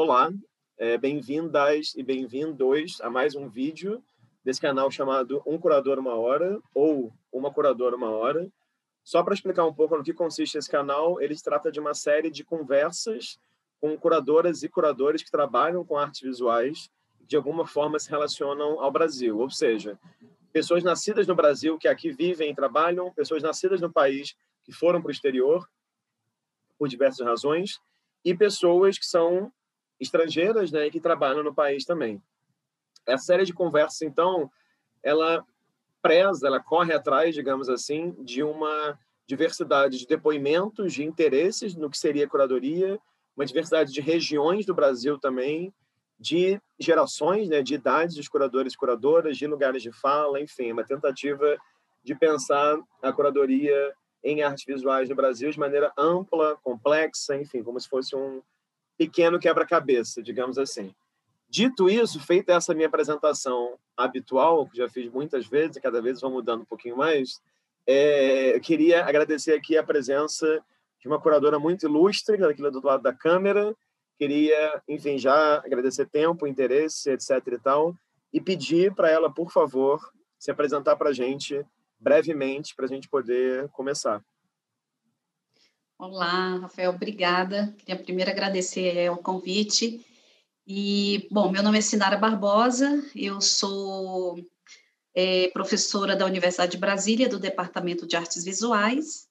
olá, é, bem-vindas e bem-vindos a mais um vídeo desse canal chamado Um Curador Uma Hora ou Uma Curadora Uma Hora. Só para explicar um pouco no que consiste esse canal, ele se trata de uma série de conversas com curadoras e curadores que trabalham com artes visuais de alguma forma se relacionam ao Brasil, ou seja, pessoas nascidas no Brasil que aqui vivem e trabalham, pessoas nascidas no país que foram para o exterior por diversas razões e pessoas que são estrangeiras, né, que trabalham no país também. Essa série de conversas, então, ela preza, ela corre atrás, digamos assim, de uma diversidade de depoimentos, de interesses no que seria curadoria, uma diversidade de regiões do Brasil também, de gerações, né, de idades dos curadores e curadoras, de lugares de fala, enfim, uma tentativa de pensar a curadoria em artes visuais no Brasil de maneira ampla, complexa, enfim, como se fosse um pequeno quebra-cabeça, digamos assim. Dito isso, feita essa minha apresentação habitual, que já fiz muitas vezes e cada vez vou mudando um pouquinho mais, é, eu queria agradecer aqui a presença de uma curadora muito ilustre, aqui do outro lado da câmera, Queria, enfim, já agradecer tempo, interesse, etc e tal, e pedir para ela, por favor, se apresentar para a gente brevemente, para a gente poder começar. Olá, Rafael, obrigada. Queria primeiro agradecer o convite. E, bom, meu nome é Sinara Barbosa, eu sou é, professora da Universidade de Brasília, do Departamento de Artes Visuais,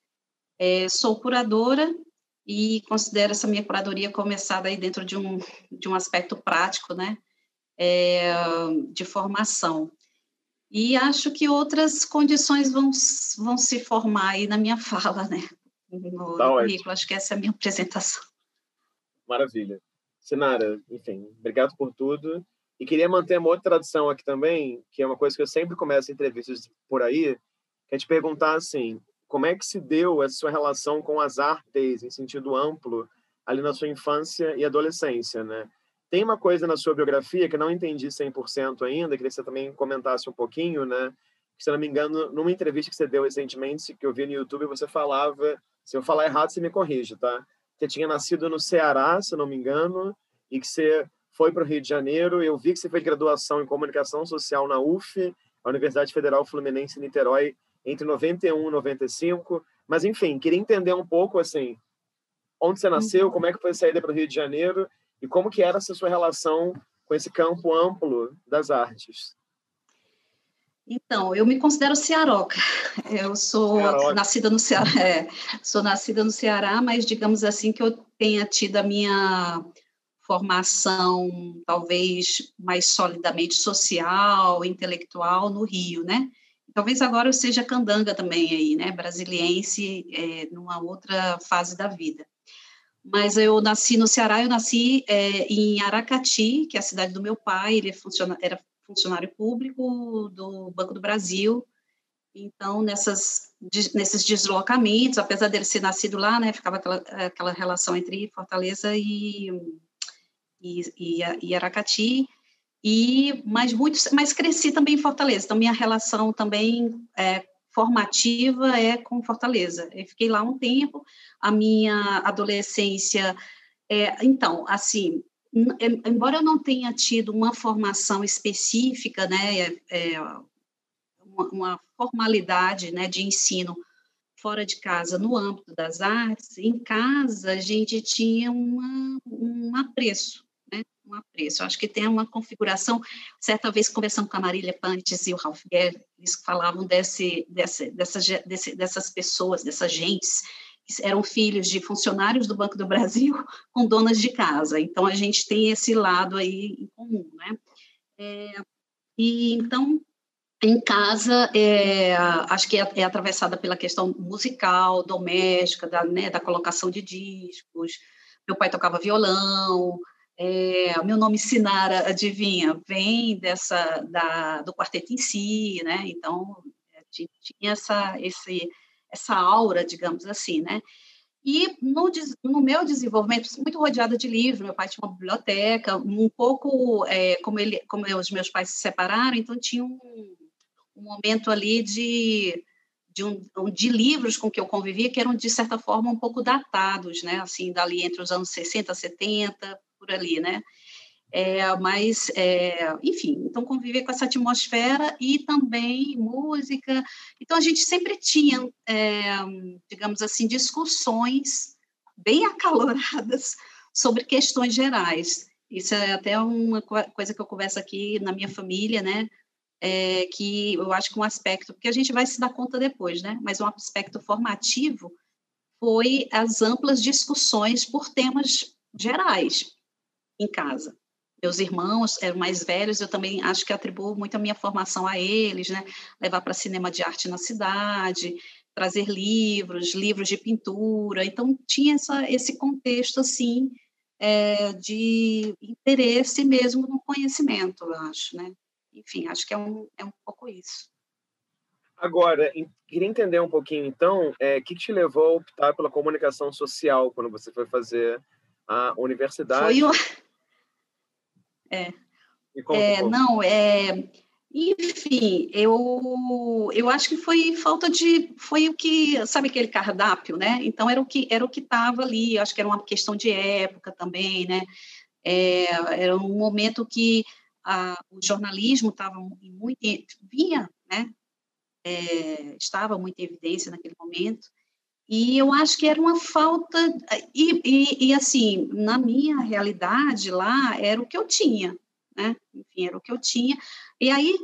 é, sou curadora e considero essa minha curadoria começada aí dentro de um, de um aspecto prático, né, é, de formação. E acho que outras condições vão, vão se formar aí na minha fala, né, no, tá currículo. Acho que essa é a minha apresentação. Maravilha. Sinara, enfim, obrigado por tudo. E queria manter uma outra tradição aqui também, que é uma coisa que eu sempre começo entrevistas por aí, que é te perguntar assim, como é que se deu essa sua relação com as artes em sentido amplo ali na sua infância e adolescência, né? Tem uma coisa na sua biografia que eu não entendi 100% ainda, queria que você também comentasse um pouquinho, né? Se não me engano, numa entrevista que você deu recentemente, que eu vi no YouTube, você falava, se eu falar errado, você me corrige, tá? Você tinha nascido no Ceará, se não me engano, e que você foi para o Rio de Janeiro. Eu vi que você fez graduação em comunicação social na UF, a Universidade Federal Fluminense Niterói, entre 91 e 95. Mas, enfim, queria entender um pouco, assim, onde você nasceu, uhum. como é que foi a saída para o Rio de Janeiro e como que era essa sua relação com esse campo amplo das artes. Então, eu me considero cearoca. Eu sou Cearoca. nascida no Ceará, é, sou nascida no Ceará, mas digamos assim que eu tenha tido a minha formação talvez mais solidamente social, intelectual no Rio, né? Talvez agora eu seja candanga também aí, né? Brasiliense, é, numa outra fase da vida. Mas eu nasci no Ceará, eu nasci é, em Aracati, que é a cidade do meu pai, ele é era funcionário público do Banco do Brasil. Então, nessas, nesses deslocamentos, apesar dele ser nascido lá, né, ficava aquela, aquela relação entre Fortaleza e, e, e, e Aracati, e mas muito, mas cresci também em Fortaleza. Então minha relação também é, formativa é com Fortaleza. Eu fiquei lá um tempo. A minha adolescência, é, então, assim, embora eu não tenha tido uma formação específica, né, é, é, uma, uma, formalidade, né, de ensino fora de casa no âmbito das artes, em casa a gente tinha uma, um apreço um apreço. Eu acho que tem uma configuração, certa vez conversando com a Marília Pantes e o Ralph Guerra, eles falavam desse, desse, dessa, desse, dessas pessoas, dessas gentes, eram filhos de funcionários do Banco do Brasil com donas de casa. Então, a gente tem esse lado aí em comum, né? É, e, então, em casa, é, acho que é, é, atravessada pela questão musical, doméstica, da, né, da colocação de discos. Meu pai tocava violão, é, meu nome Sinara, adivinha, vem dessa da, do quarteto em si, né? Então tinha essa esse, essa aura, digamos assim, né? E no, no, meu desenvolvimento, muito rodeada de livros, meu pai tinha uma biblioteca, um pouco é, como, ele, como os meus pais se separaram, então tinha um, um momento ali de, de, um, de livros com que eu convivia que eram, de certa forma, um pouco datados, né? Assim, dali entre os anos 60, 70, por ali, né? É, mas, é, enfim, então conviver com essa atmosfera e também música. Então, a gente sempre tinha, é, digamos assim, discussões bem acaloradas sobre questões gerais. Isso é até uma coisa que eu converso aqui na minha família, né? É, que eu acho que um aspecto, porque a gente vai se dar conta depois, né? Mas um aspecto formativo foi as amplas discussões por temas gerais em casa. Meus irmãos eram mais velhos, eu também acho que atribuo muito a minha formação a eles, né? Levar para cinema de arte na cidade, trazer livros, livros de pintura. Então, tinha essa, esse contexto, assim, é, de interesse mesmo no conhecimento, eu acho, né? Enfim, acho que é um, é um pouco isso. Agora, queria entender um pouquinho, então, é, o que te levou a optar pela comunicação social quando você foi fazer a universidade? Foi o... É. é não, é... Enfim, eu, eu acho que foi falta de, foi o que, sabe aquele cardápio, né? Então era o que era o que estava ali. Acho que era uma questão de época também, né? É, era um momento que a, o jornalismo estava muito vinha, né? É, estava muito em evidência naquele momento. E eu acho que era uma falta, e, e, e, assim, na minha realidade lá, era o que eu tinha, né? Enfim, era o que eu tinha. E aí,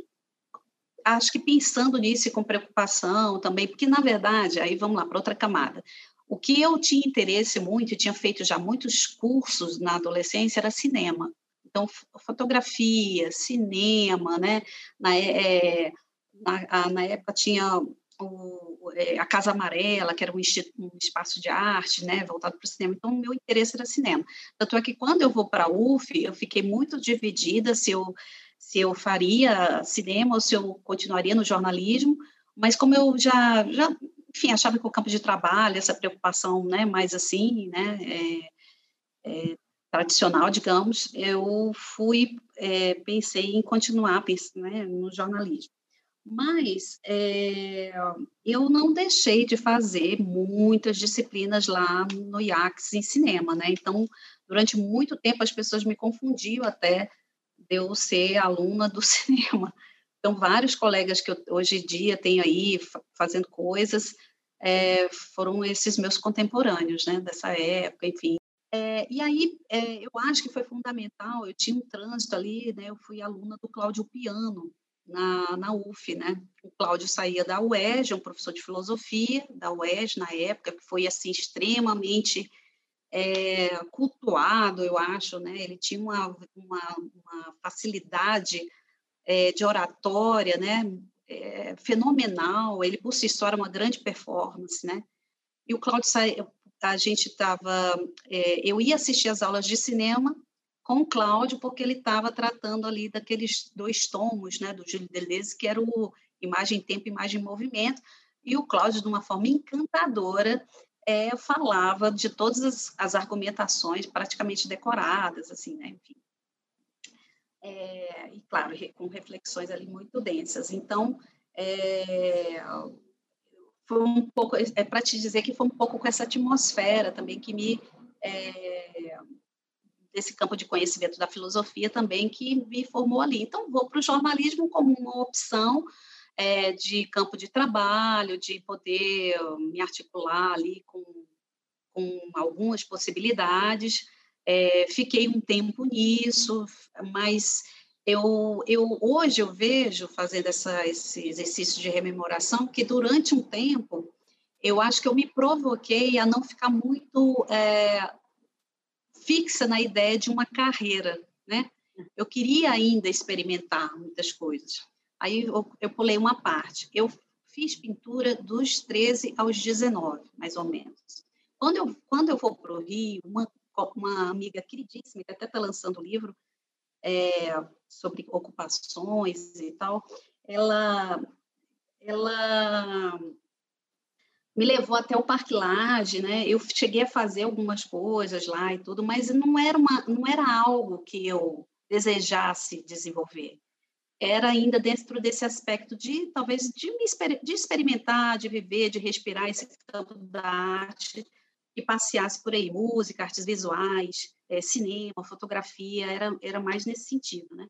acho que pensando nisso e com preocupação também, porque na verdade, aí vamos lá para outra camada. O que eu tinha interesse muito e tinha feito já muitos cursos na adolescência era cinema. Então, fotografia, cinema, né? Na, é, na, na época tinha o, é, a Casa Amarela, que era um, um, espaço de arte, né, voltado para o cinema. Então, o meu interesse era cinema. Tanto é que quando eu vou para a UF, eu fiquei muito dividida se eu se eu faria cinema ou se eu continuaria no jornalismo, mas como eu já, já enfim, achava que o campo de trabalho, essa preocupação, né, mais assim, né, é, é, tradicional, digamos, eu fui, é, pensei em continuar né, no jornalismo. Mas é, eu não deixei de fazer muitas disciplinas lá no IACS em cinema, né? Então, durante muito tempo as pessoas me confundiam até de eu ser aluna do cinema. Então, vários colegas que eu, hoje em dia tenho aí fazendo coisas é, foram esses meus contemporâneos, né? Dessa época, enfim. É, e aí, eu acho que foi fundamental, eu tinha um trânsito ali, né? Eu fui aluna do Cláudio Piano, na, na UF, né? O Cláudio saía da UERJ, é um professor de filosofia da UERJ na época, que foi assim extremamente é, cultuado, eu acho, né? Ele tinha uma, uma, uma facilidade é, de oratória, né? É, fenomenal. Ele por si só era uma grande performance, né? E o Cláudio saía, a gente estava, é, eu ia assistir as aulas de cinema com o Cláudio, porque ele estava tratando ali daqueles dois tomos, né, do Júlio Deleuze, que era o Imagem Tempo, Imagem Movimento, e o Cláudio, de uma forma encantadora, é, falava de todas as, as, argumentações praticamente decoradas, assim, né, enfim. É, e, claro, com reflexões ali muito densas. Então, é, foi um pouco, é para te dizer que foi um pouco com essa atmosfera também que me é, desse campo de conhecimento da filosofia também que me formou ali. Então, vou para o jornalismo como uma opção é, de campo de trabalho, de poder me articular ali com, com algumas possibilidades. É, fiquei um tempo nisso, mas eu, eu hoje eu vejo fazendo essa, esse exercício de rememoração que durante um tempo eu acho que eu me provoquei a não ficar muito é, fixa na ideia de uma carreira, né? Eu queria ainda experimentar muitas coisas. Aí eu, eu pulei uma parte. Eu fiz pintura dos 13 aos 19, mais ou menos. Quando eu, quando eu vou para o Rio, uma, uma amiga queridíssima, que até está lançando um livro é, sobre ocupações e tal, ela, ela me levou até o Parque Laje, né? Eu cheguei a fazer algumas coisas lá e tudo, mas não era uma, não era algo que eu desejasse desenvolver. Era ainda dentro desse aspecto de talvez de, me, de experimentar, de viver, de respirar esse campo da arte, que passeasse por aí, música, artes visuais, é, cinema, fotografia, era, era mais nesse sentido, né?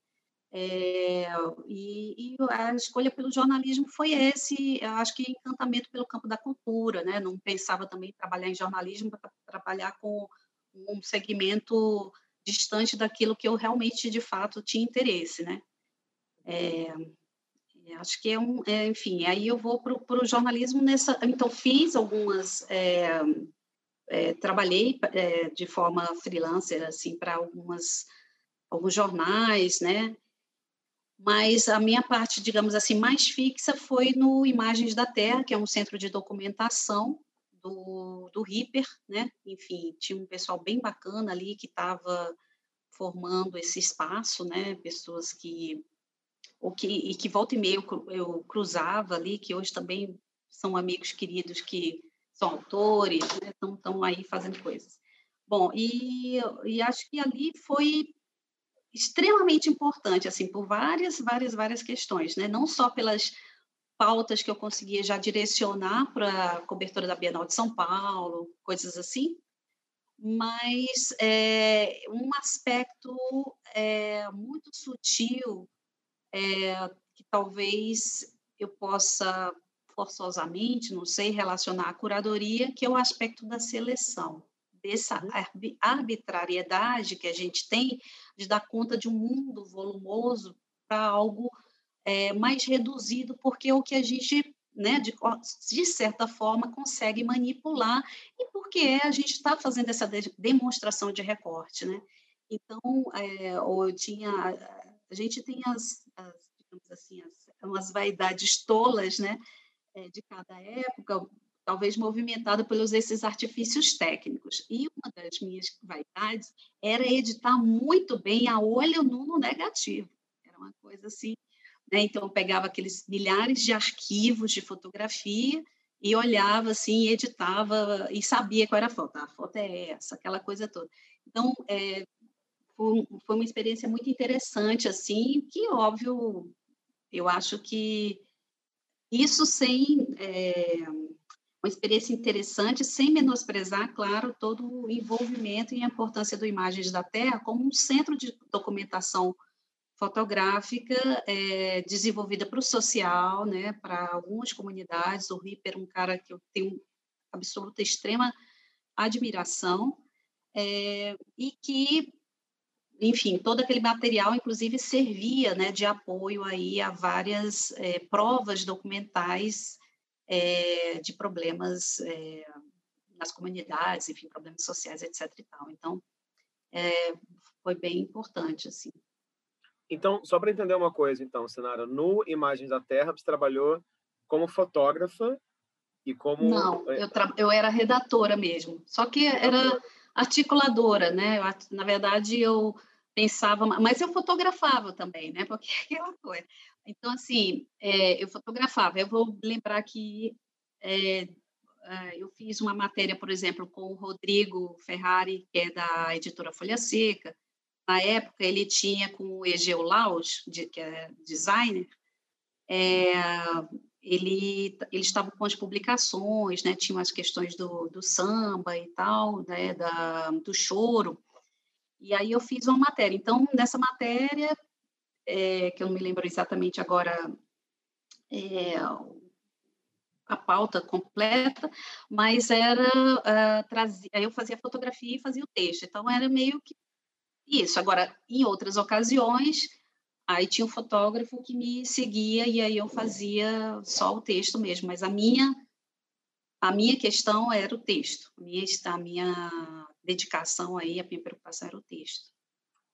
É, e, e, a escolha pelo jornalismo foi esse, eu acho que encantamento pelo campo da cultura, né? Não pensava também em trabalhar em jornalismo para trabalhar com um segmento distante daquilo que eu realmente, de fato, tinha interesse, né? É, acho que é um, é, enfim, aí eu vou para o jornalismo nessa, então fiz algumas, é, trabalhei de forma freelancer, assim, para algumas, alguns jornais, né, mas a minha parte, digamos assim, mais fixa foi no Imagens da Terra, que é um centro de documentação do, do Ripper, né, enfim, tinha um pessoal bem bacana ali que estava formando esse espaço, né, pessoas que o que, e que volta e meia eu, eu cruzava ali, que hoje também são amigos queridos que são autores, estão né, aí fazendo coisas. Bom, e, e acho que ali foi extremamente importante, assim, por várias, várias, várias questões, né? Não só pelas pautas que eu conseguia já direcionar para a cobertura da Bienal de São Paulo, coisas assim, mas é, um aspecto é, muito sutil é, que talvez eu possa forçosamente, não sei, relacionar a curadoria, que é o aspecto da seleção, dessa uhum. arbitrariedade que a gente tem de dar conta de um mundo volumoso para algo é, mais reduzido, porque é o que a gente, né, de, de certa forma, consegue manipular e porque a gente está fazendo essa demonstração de recorte, né? Então, é, ou eu tinha a gente tem as, as digamos assim, as, umas vaidades tolas, né, é, de cada época, talvez movimentada pelos esses artifícios técnicos. E uma das minhas vaidades era editar muito bem a olho no negativo. Era uma coisa assim. Né? Então, eu pegava aqueles milhares de arquivos de fotografia e olhava assim, editava e sabia qual era a foto. Ah, a foto é essa, aquela coisa toda. Então, é, foi, foi uma experiência muito interessante, assim, que, óbvio, eu acho que isso sem é, uma experiência interessante, sem menosprezar, claro, todo o envolvimento e a importância do Imagens da Terra como um centro de documentação fotográfica é, desenvolvida para o social, né, para algumas comunidades. O Ripper, um cara que eu tenho absoluta extrema admiração, é, e que enfim, todo aquele material, inclusive, servia né, de apoio aí a várias é, provas documentais é, de problemas é, nas comunidades, enfim, problemas sociais, etc. E tal. Então, foi bem importante, assim. Então, só para entender uma coisa, então, Senara, no Imagens da Terra, você trabalhou como fotógrafa e como... Não, eu, eu era redatora mesmo, só que era articuladora, né? Eu, na verdade, eu pensava, mas eu fotografava também, né? Porque aquela coisa. Então, assim, é, eu fotografava. Eu vou lembrar que é, eu fiz uma matéria, por exemplo, com o Rodrigo Ferrari, que é da editora Folha Seca. Na época, ele tinha com o Egeu Laus, de, que é designer, é, ele, eles estavam com as publicações, né? Tinham as questões do, do samba e tal, né? da, do choro. E aí eu fiz uma matéria. Então, nessa matéria, é, que eu não me lembro exatamente agora é, a pauta completa, mas era uh, trazia, eu fazia fotografia e fazia o texto. Então era meio que isso. Agora, em outras ocasiões, aí tinha um fotógrafo que me seguia e aí eu fazia só o texto mesmo. Mas a minha a minha questão era o texto. A minha, a minha dedicação aí, a minha preocupação era o texto.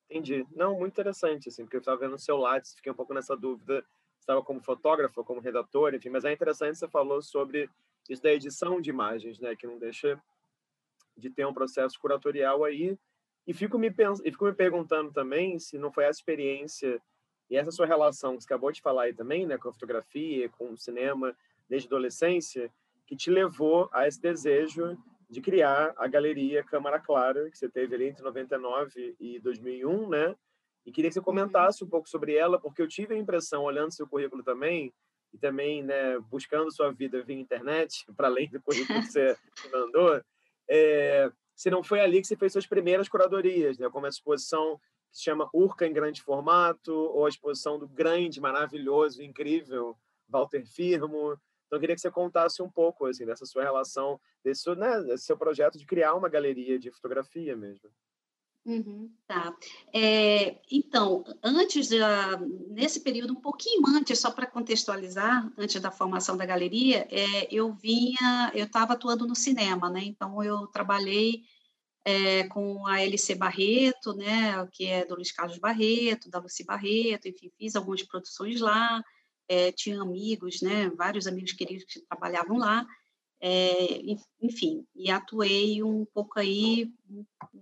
Entendi. Não, muito interessante, assim, porque eu estava vendo o seu lado, fiquei um pouco nessa dúvida, estava como fotógrafo, como redator, enfim, mas é interessante você falou sobre isso da edição de imagens, né, que não deixa de ter um processo curatorial aí, e fico me, pens... e fico me perguntando também se não foi essa experiência e essa sua relação, que você acabou de falar aí também, né, com a fotografia, com o cinema, desde adolescência, que te levou a esse desejo de criar a galeria Câmara Clara, que você teve ali entre 99 e 2001, né? E queria que você comentasse um pouco sobre ela, porque eu tive a impressão, olhando seu currículo também, e também né, buscando sua vida via internet, para além do currículo que você mandou, é, se não foi ali que você fez suas primeiras curadorias, né? como a exposição que se chama Urca em grande formato, ou a exposição do grande, maravilhoso, incrível Walter Firmo. Então, eu queria que você contasse um pouco assim, dessa sua relação, desse, né, desse seu projeto de criar uma galeria de fotografia mesmo. Uhum, tá. É, então, antes, nesse período, um pouquinho antes, só para contextualizar, antes da formação da galeria, é, eu vinha, eu estava atuando no cinema, né? Então, eu trabalhei é, com a LC Barreto, né? Que é do Luiz Carlos Barreto, da Luci Barreto, enfim, fiz algumas produções lá, é, tinha amigos, né? Vários amigos queridos que trabalhavam lá. É, enfim, e atuei um pouco aí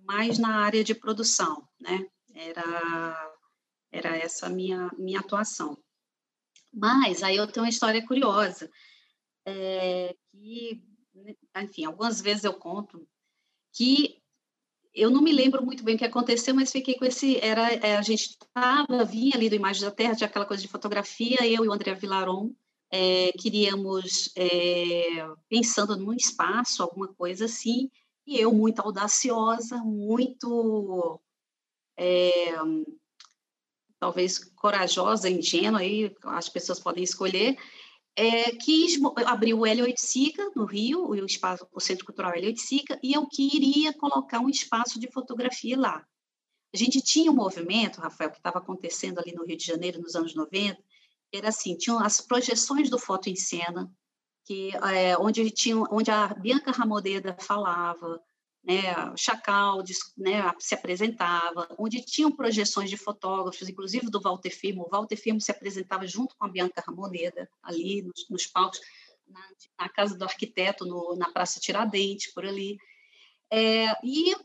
mais na área de produção, né? Era, era essa minha minha atuação. Mas aí eu tenho uma história curiosa, é, que, enfim, algumas vezes eu conto que eu não me lembro muito bem o que aconteceu, mas fiquei com esse. Era, é, a gente estava, vinha ali do Imagem da Terra, tinha aquela coisa de fotografia, eu e o André Vilaron, é, queríamos, é, pensando num espaço, alguma coisa assim, e eu muito audaciosa, muito, é, talvez corajosa, ingênua, aí as pessoas podem escolher, é, quis abrir o Hélio Oiticica, no Rio, o, espaço, o Centro Cultural Hélio Oiticica, e eu queria colocar um espaço de fotografia lá. A gente tinha um movimento, Rafael, que estava acontecendo ali no Rio de Janeiro nos anos 90, era assim, tinham as projeções do Foto em Cena, que, é, onde, tinha, onde a Bianca Ramodeda falava, né, Chacal né, se apresentava, onde tinham projeções de fotógrafos, inclusive do Walter Firmo. O Walter Firmo se apresentava junto com a Bianca Ramoneda, ali nos, nos palcos, na, na, casa do arquiteto, no, na Praça Tiradentes, por ali. É, e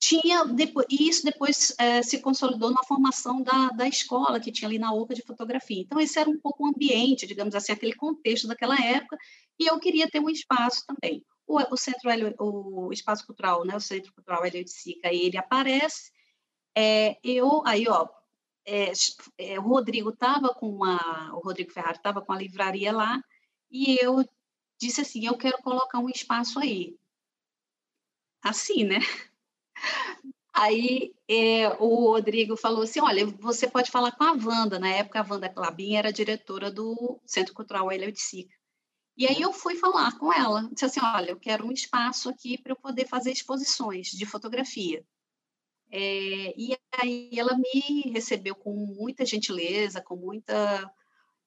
tinha depois, e isso depois é, se consolidou na formação da, da escola que tinha ali na UCA de fotografia. Então, esse era um pouco o ambiente, digamos assim, aquele contexto daquela época, e eu queria ter um espaço também. O, o centro, o espaço cultural, né, o Centro Cultural Hélio de Sica, ele aparece, é, eu, aí, ó, é, é, o Rodrigo estava com uma, o Rodrigo Ferrari estava com a livraria lá, e eu disse assim, eu quero colocar um espaço aí. Assim, né? Aí é, o Rodrigo falou assim: olha, você pode falar com a Wanda. Na época, a Wanda Clabin era diretora do Centro Cultural Helio de Sica. E aí eu fui falar com ela, disse assim, olha, eu quero um espaço aqui para eu poder fazer exposições de fotografia. É, e aí ela me recebeu com muita gentileza, com muita...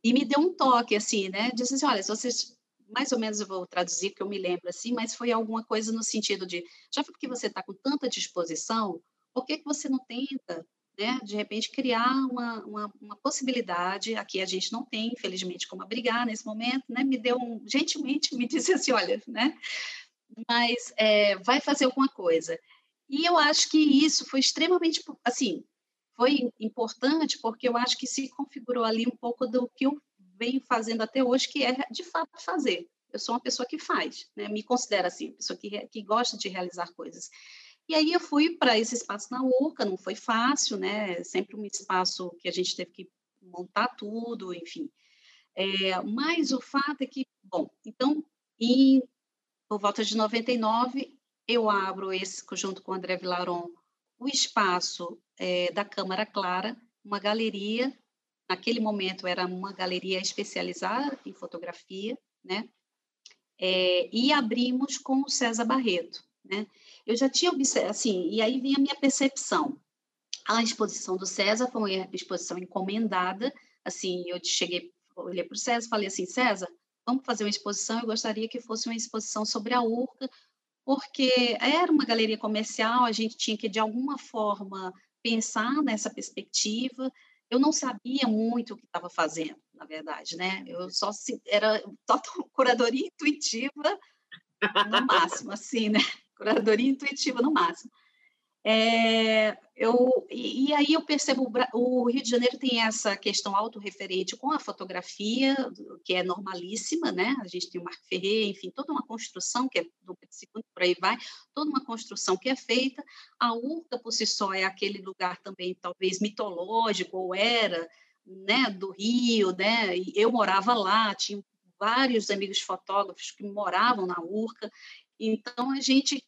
E me deu um toque, assim, né? Disse assim, olha, se vocês mais ou menos eu vou traduzir, que eu me lembro assim, mas foi alguma coisa no sentido de, já porque você está com tanta disposição, por que, que você não tenta, né, de repente, criar uma, uma, uma, possibilidade, aqui a gente não tem, infelizmente, como abrigar nesse momento, né, me deu um, gentilmente, me disse assim, olha, né, mas é, vai fazer alguma coisa. E eu acho que isso foi extremamente, assim, foi importante porque eu acho que se configurou ali um pouco do que eu venho fazendo até hoje, que é de fato fazer. Eu sou uma pessoa que faz, né? me considero assim, pessoa que, que gosta de realizar coisas. E aí eu fui para esse espaço na UCA, não foi fácil, né? Sempre um espaço que a gente teve que montar tudo, enfim. É, mas o fato é que, bom, então, em, por volta de 99, eu abro esse, junto com o André Vilaron, o espaço é, da Câmara Clara, uma galeria naquele momento era uma galeria especializada em fotografia, né? É, e abrimos com o César Barreto, né? Eu já tinha observado, assim, e aí vinha a minha percepção. A exposição do César foi uma exposição encomendada, assim, eu cheguei, olhei para o César falei assim, César, vamos fazer uma exposição, eu gostaria que fosse uma exposição sobre a Urca, porque era uma galeria comercial, a gente tinha que, de alguma forma, pensar nessa perspectiva, eu não sabia muito o que estava fazendo, na verdade, né? Eu só era só curadoria intuitiva no máximo, assim, né? Curadoria intuitiva no máximo. É, eu, e, e, aí eu percebo, o Rio de Janeiro tem essa questão autorreferente com a fotografia, que é normalíssima, né? A gente tem o Marco Ferreira, enfim, toda uma construção que é do segundo por aí vai, toda uma construção que é feita. A Urca, por si só, é aquele lugar também, talvez, mitológico, ou era, né, do Rio, né? Eu morava lá, tinha vários amigos fotógrafos que moravam na Urca, então a gente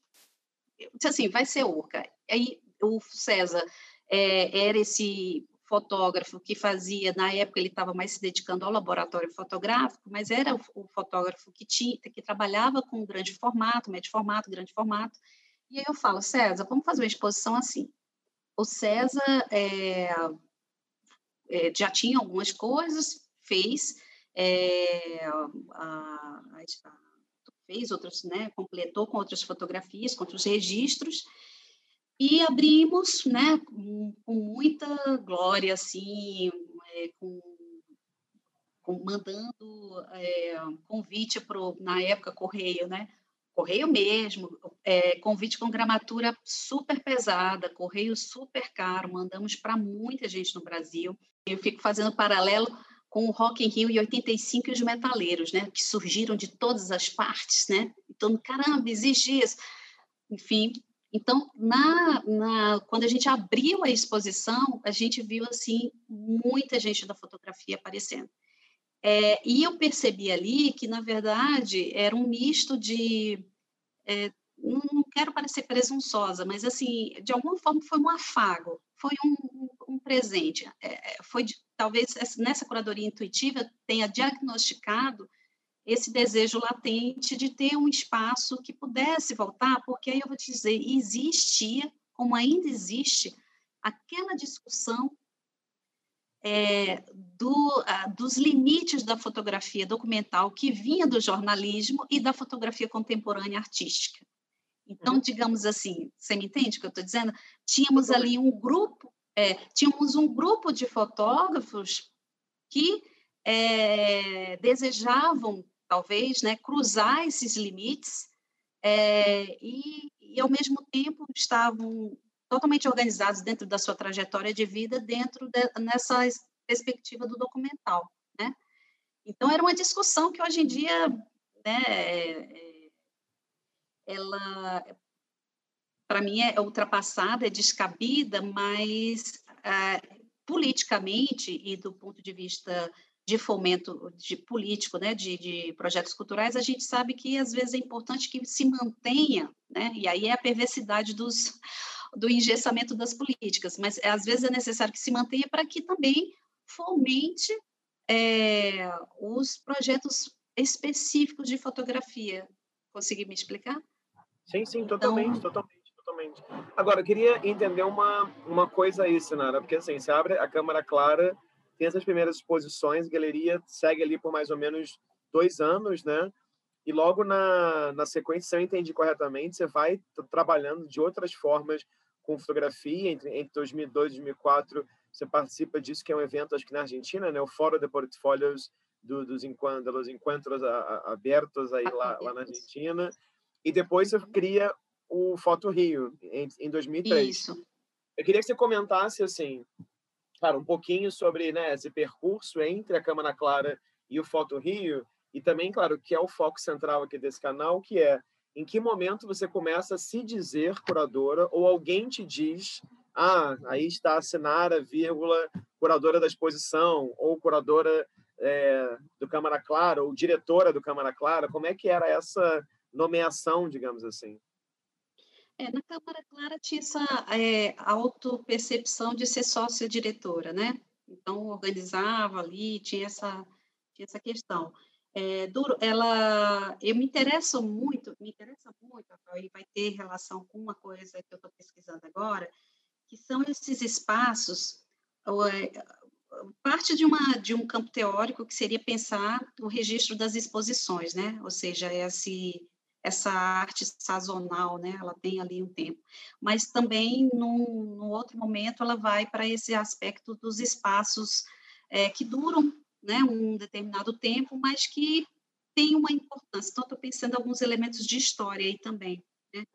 disse assim, vai ser Urca. Aí o César é, era esse fotógrafo que fazia, na época ele estava mais se dedicando ao laboratório fotográfico, mas era o, o, fotógrafo que tinha, que trabalhava com grande formato, médio formato, grande formato. E aí eu falo, César, vamos fazer uma exposição assim. O César é, é, já tinha algumas coisas, fez, é, a, a, fez outras, né, completou com outras fotografias, com outros registros, e abrimos, né, com, com muita glória, assim, é, com, com, mandando é, convite para na época, correio, né, correio mesmo, é, convite com gramatura super pesada, correio super caro, mandamos para muita gente no Brasil. Eu fico fazendo paralelo com o Rock in Rio e 85 e os metaleiros, né, que surgiram de todas as partes, né? Então, caramba, existe isso. Enfim, então, na, na, quando a gente abriu a exposição, a gente viu, assim, muita gente da fotografia aparecendo. É, e eu percebi ali que, na verdade, era um misto de... É, quero parecer presunçosa, mas, assim, de alguma forma foi um afago, foi um, um presente. É, é foi, talvez, nessa curadoria intuitiva tenha diagnosticado esse desejo latente de ter um espaço que pudesse voltar, porque aí eu vou te dizer, existia, como ainda existe, aquela discussão é, do, dos limites da fotografia documental que vinha do jornalismo e da fotografia contemporânea artística. Então, uhum. digamos assim, você me entende o que eu estou dizendo? Tínhamos ali um grupo, é, tínhamos um grupo de fotógrafos que é, desejavam talvez, né, cruzar esses limites é, e, e, ao mesmo tempo, estavam totalmente organizados dentro da sua trajetória de vida, dentro de, nessa perspectiva do documental, né? Então, era uma discussão que hoje em dia, né, é, ela, para mim, é ultrapassada, é descabida, mas é, politicamente e do ponto de vista de fomento de político, né, de, de, projetos culturais, a gente sabe que às vezes é importante que se mantenha, né, e aí é a perversidade dos, do engessamento das políticas, mas é, às vezes é necessário que se mantenha para que também fomente é, os projetos específicos de fotografia. Consegui me explicar? Sim, sim, totalmente, então... totalmente, totalmente. Agora, eu queria entender uma, uma coisa aí, Sinara, porque assim, você abre a câmera clara tem essas primeiras exposições, galeria segue ali por mais ou menos dois anos, né? E logo na, na sequência, se eu entendi corretamente, você vai trabalhando de outras formas com fotografia. Entre, entre 2002 e 2004, você participa disso, que é um evento, acho que na Argentina, né? O Fórum de Portfólios do, dos, encontros, dos encontros abertos aí lá, lá na Argentina. E depois você cria o Foto Rio, em, em 2003. Isso. Eu queria que você comentasse, assim, claro, um pouquinho sobre né, esse percurso entre a Câmara Clara e o Foto Rio, e também, claro, que é o foco central aqui desse canal, que é em que momento você começa a se dizer curadora ou alguém te diz ah, aí está a Sinara, vírgula, curadora da exposição ou curadora é, do Câmara Clara ou diretora do Câmara Clara, como é que era essa nomeação, digamos assim? É, na Câmara Clara tinha essa é, autopercepção de ser sócia-diretora, né? Então, organizava ali, tinha essa, tinha essa questão. É, duro, ela, eu me interesso muito, me interessa muito, e vai ter relação com uma coisa que eu estou pesquisando agora, que são esses espaços, é, parte de, uma, de um campo teórico que seria pensar o registro das exposições, né? Ou seja, esse essa arte sazonal, né? Ela tem ali um tempo. Mas também, num, num outro momento, ela vai para esse aspecto dos espaços é, que duram né, um determinado tempo, mas que tem uma importância. Então, estou pensando em alguns elementos de história aí também, né?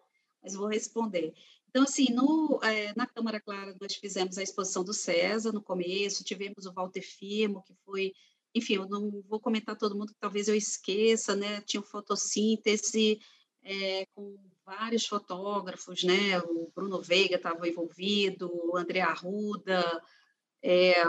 Mas vou responder. Então, assim, no, é, na Câmara Clara, nós fizemos a exposição do César no começo, tivemos o Walter Firmo, que foi enfim, eu não vou comentar todo mundo, que talvez eu esqueça, né? Tinha fotossíntese é, com vários fotógrafos, né? O Bruno Veiga estava envolvido, o André Arruda, é,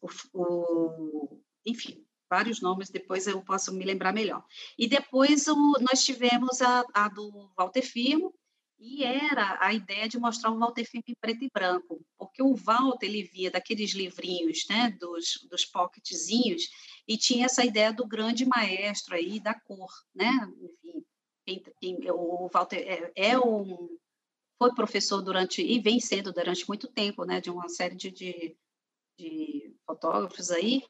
o, o, enfim, vários nomes, depois eu posso me lembrar melhor. E depois o, nós tivemos a, a, do Walter Firmo, e era a ideia de mostrar o Walter Filme preto e branco, porque o Walter ele via daqueles livrinhos, né, dos, dos pocketzinhos, e tinha essa ideia do grande maestro aí da cor, né? Enfim, quem, quem, o Walter é, é, um foi professor durante e vem sendo durante muito tempo, né, de uma série de, de, de fotógrafos aí.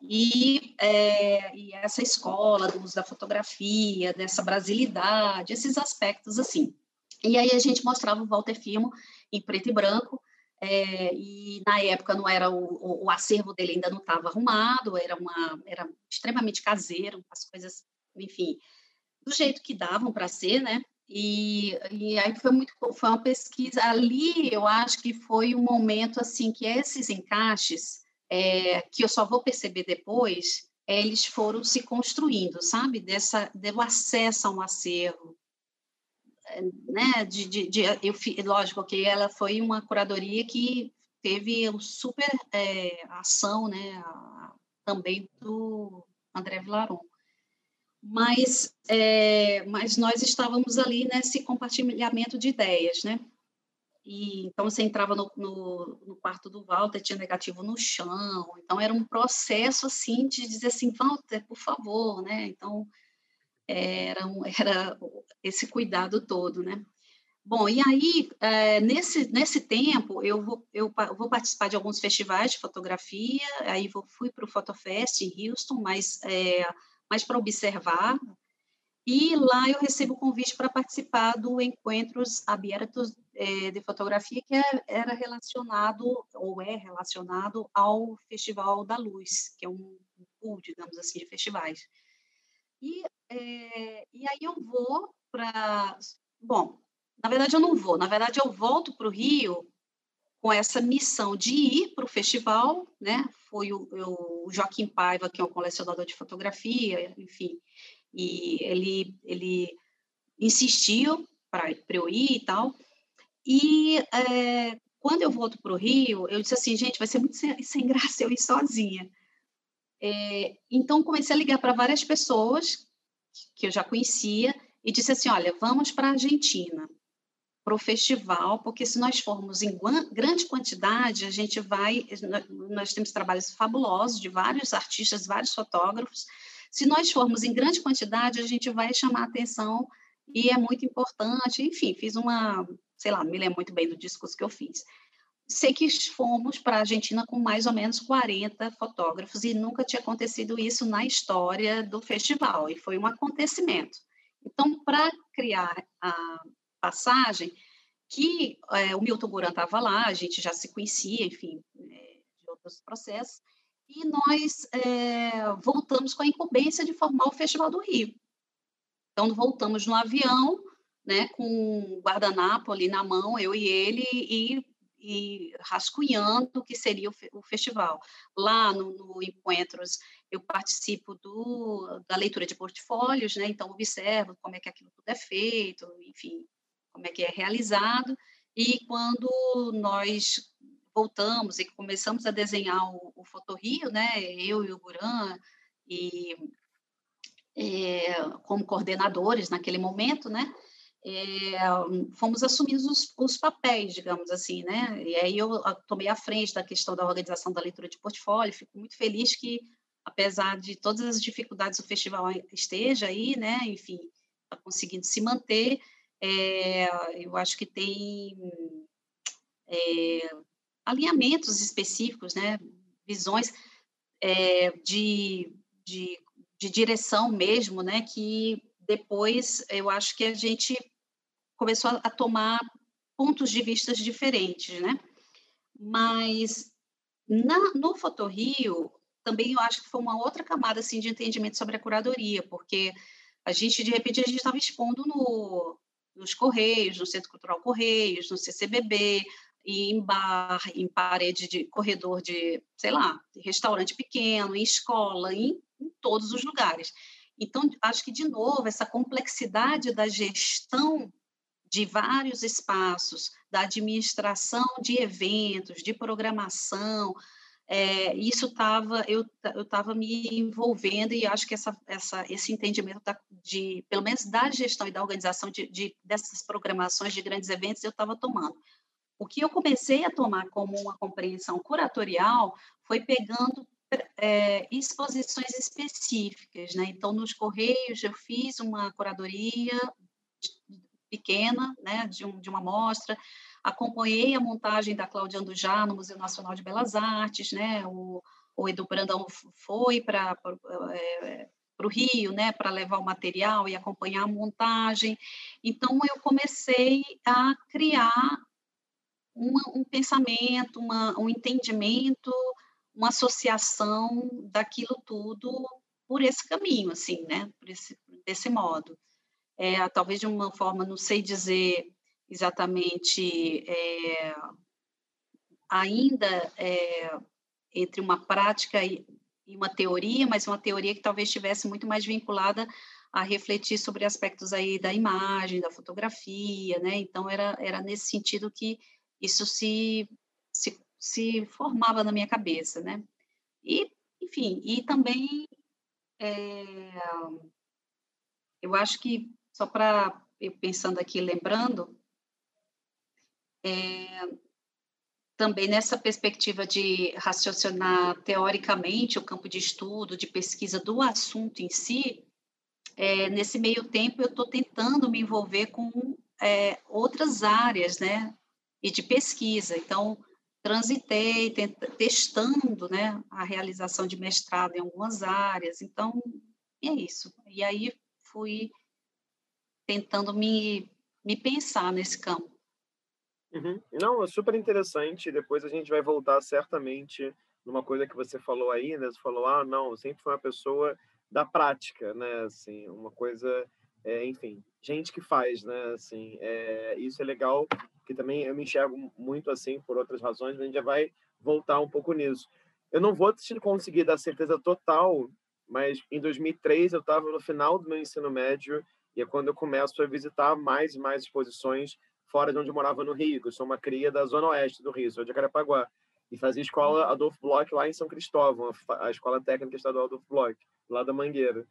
E, é, e essa escola do uso da fotografia, dessa brasilidade, esses aspectos assim. E aí a gente mostrava o Walter Filmo em preto e branco, é, e na época não era o, o, o acervo dele ainda não estava arrumado, era uma era extremamente caseiro, as coisas, enfim, do jeito que davam para ser, né? E, e aí foi muito foi uma pesquisa ali, eu acho que foi um momento assim que esses encaixes é, que eu só vou perceber depois, é, eles foram se construindo, sabe? Dessa do acesso a um acervo, né, de, de, de, eu, lógico que ela foi uma curadoria que teve um super é, ação, né, a, também do André Vilaron. Mas, é, mas nós estávamos ali nesse compartilhamento de ideias, né? E, então, você entrava no, no, no, quarto do Walter, tinha negativo no chão. Então, era um processo, assim, de dizer assim, Walter, por favor, né? Então, era, era esse cuidado todo, né? Bom, e aí, é, nesse, nesse tempo, eu vou, eu vou participar de alguns festivais de fotografia, aí vou, fui para o Fotofest em Houston, mas, é, mas para observar, e lá eu recebo o convite para participar do Encontros Abertos é, de Fotografia, que é, era relacionado, ou é relacionado, ao Festival da Luz, que é um pool, digamos assim, de festivais. E, é, e aí eu vou para. Bom, na verdade eu não vou, na verdade eu volto para o Rio com essa missão de ir para o festival, né? Foi o, o, Joaquim Paiva, que é um colecionador de fotografia, enfim, e ele, ele insistiu para eu ir e tal. E é, quando eu volto para o Rio, eu disse assim, gente, vai ser muito sem, sem graça eu ir sozinha. É, então, comecei a ligar para várias pessoas que eu já conhecia e disse assim: olha, vamos para a Argentina, para o festival, porque se nós formos em grande quantidade, a gente vai. Nós temos trabalhos fabulosos de vários artistas, vários fotógrafos. Se nós formos em grande quantidade, a gente vai chamar atenção e é muito importante. Enfim, fiz uma, sei lá, me lembro muito bem do discurso que eu fiz sei que fomos para a Argentina com mais ou menos 40 fotógrafos e nunca tinha acontecido isso na história do festival, e foi um acontecimento. Então, para criar a passagem, que é, o Milton Buran estava lá, a gente já se conhecia, enfim, é, de outros processos, e nós é, voltamos com a incumbência de formar o Festival do Rio. Então, voltamos no avião, né, com o guardanapo ali na mão, eu e ele, e e rascunhando o que seria o, o festival. Lá no, no Encontros, eu participo do, da leitura de portfólios, né? então observo como é que aquilo tudo é feito, enfim, como é que é realizado, e quando nós voltamos e começamos a desenhar o, o Fotorrio, né? eu e o Guran, e é, como coordenadores naquele momento, né? É, fomos assumindo os, os, papéis, digamos assim, né? E aí eu tomei a frente da questão da organização da leitura de portfólio, fico muito feliz que, apesar de todas as dificuldades o festival esteja aí, né? Enfim, está conseguindo se manter. É, eu acho que tem é, alinhamentos específicos, né? Visões é, de, de, de direção mesmo, né? Que depois eu acho que a gente começou a, tomar pontos de vistas diferentes, né? Mas na, no Fotorrio, também eu acho que foi uma outra camada assim, de entendimento sobre a curadoria, porque a gente, de repente, a gente estava expondo no, nos Correios, no Centro Cultural Correios, no CCBB, em bar, em parede de corredor de, sei lá, restaurante pequeno, em escola, em, em todos os lugares. Então, acho que, de novo, essa complexidade da gestão de vários espaços, da administração de eventos, de programação, é, isso estava, eu estava me envolvendo e acho que essa, essa, esse entendimento da, de, pelo menos da gestão e da organização de, de dessas programações de grandes eventos, eu estava tomando. O que eu comecei a tomar como uma compreensão curatorial foi pegando é, exposições específicas, né? Então, nos Correios, eu fiz uma curadoria pequena, né, de, um, de uma mostra, acompanhei a montagem da Cláudia Andujá no Museu Nacional de Belas Artes, né, o, o Edu Brandão foi para é, o Rio, né, para levar o material e acompanhar a montagem. Então, eu comecei a criar um pensamento, uma, um entendimento, uma associação daquilo tudo por esse caminho, assim, né, por esse, desse modo. É, talvez de uma forma, não sei dizer exatamente é, ainda é, entre uma prática e, uma teoria, mas uma teoria que talvez estivesse muito mais vinculada a refletir sobre aspectos aí da imagem, da fotografia, né? Então era era nesse sentido que isso se se, se formava na minha cabeça, né? E enfim, e também é, eu acho que só para eu pensando aqui, lembrando, é, também nessa perspectiva de raciocinar teoricamente o campo de estudo, de pesquisa do assunto em si, é, nesse meio tempo eu estou tentando me envolver com é, outras áreas, né, e de pesquisa. Então, transitei testando, né, a realização de mestrado em algumas áreas. Então, é isso. E aí fui tentando me, me pensar nesse campo. Uhum. Não, é super interessante. Depois a gente vai voltar certamente numa coisa que você falou aí, né? Você falou, ah, não, sempre foi uma pessoa da prática, né? Assim, uma coisa, é, enfim, gente que faz, né? Assim, é, isso é legal, que também eu me enxergo muito assim por outras razões, a gente já vai voltar um pouco nisso. Eu não vou te conseguir dar certeza total, mas em 2003 eu estava no final do meu ensino médio e é quando eu começo a visitar mais e mais exposições fora de onde eu morava no Rio, eu sou uma cria da zona oeste do Rio, sou de Carapaguá. E fazia escola Adolfo Bloch lá em São Cristóvão, a escola técnica estadual Adolfo Bloch, lá da Mangueira.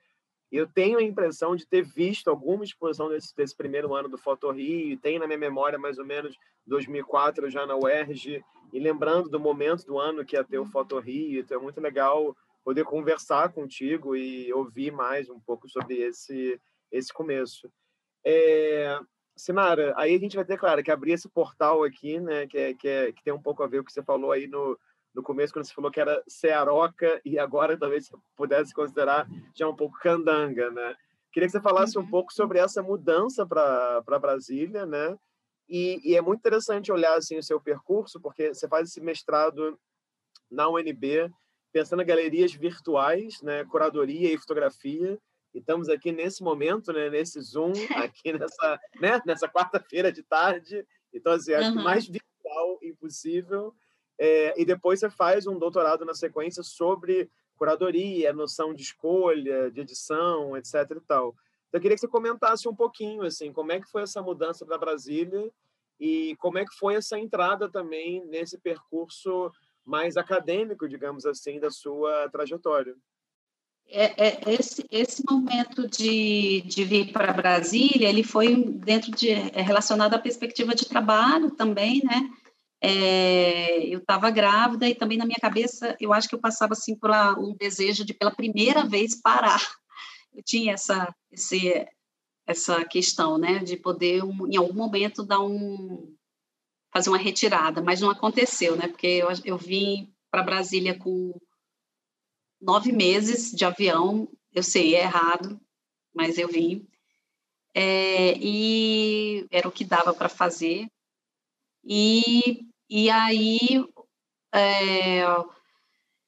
E eu tenho a impressão de ter visto alguma exposição desse, desse primeiro ano do Foto Rio, tem na minha memória mais ou menos 2004 já na UERJ, e lembrando do momento do ano que ia ter o Foto Rio, então é muito legal poder conversar contigo e ouvir mais um pouco sobre esse, esse começo. É, Sinara, aí a gente vai ter, claro, que abrir esse portal aqui, né, que, é, que, é, que tem um pouco a ver com o que você falou aí no, no começo, quando você falou que era Cearoca, e agora talvez você pudesse considerar já um pouco Candanga, né? Queria que você falasse uhum. um pouco sobre essa mudança para Brasília, né? E, e, é muito interessante olhar assim o seu percurso, porque você faz esse mestrado na UNB, pensando em galerias virtuais, né, curadoria e fotografia, e estamos aqui nesse momento, né, nesse Zoom, aqui nessa, né, nessa quarta-feira de tarde. Então, assim, acho uhum. que mais virtual impossível. É, e depois você faz um doutorado na sequência sobre curadoria, noção de escolha, de edição, etc. e tal. Então, eu queria que você comentasse um pouquinho, assim, como é que foi essa mudança para Brasília e como é que foi essa entrada também nesse percurso mais acadêmico, digamos assim, da sua trajetória é, é, esse, esse momento de, de vir para Brasília, ele foi dentro de é relacionado à perspectiva de trabalho também, né? É, eu estava grávida e também na minha cabeça eu acho que eu passava assim por um desejo de pela primeira vez parar. Eu tinha essa esse, essa questão, né, de poder um, em algum momento dar um fazer uma retirada, mas não aconteceu, né? Porque eu, eu vim para Brasília com nove meses de avião, eu sei, é errado, mas eu vim. É, e era o que dava para fazer. E, e aí, é,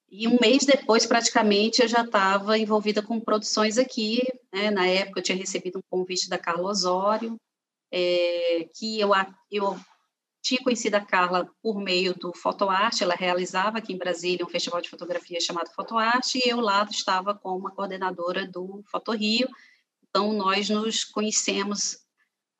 e um mês depois, praticamente, eu já estava envolvida com produções aqui. Né? Na época, eu tinha recebido um convite da Carla Osório, é, que eu, eu tinha conhecido a Carla por meio do Fotoarte, ela realizava aqui em Brasília um festival de fotografia chamado Fotoarte, e eu lá estava como a coordenadora do Foto Rio, então nós nos conhecemos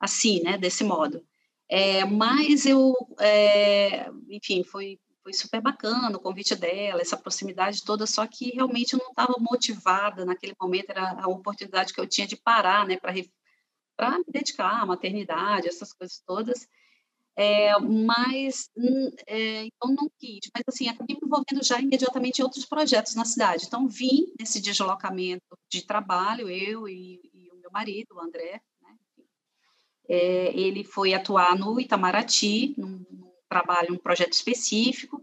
assim, né, desse modo. É, mas eu, é, enfim, foi, foi super bacana o convite dela, essa proximidade toda, só que realmente eu não estava motivada naquele momento, era a oportunidade que eu tinha de parar, né, para me dedicar à maternidade, essas coisas todas. É, mas é, então não quis, mas assim acabei me envolvendo já imediatamente em outros projetos na cidade. Então vim nesse deslocamento de trabalho, eu e, e o meu marido, o André, né? é, ele foi atuar no Itamaraty, num, num trabalho, um projeto específico.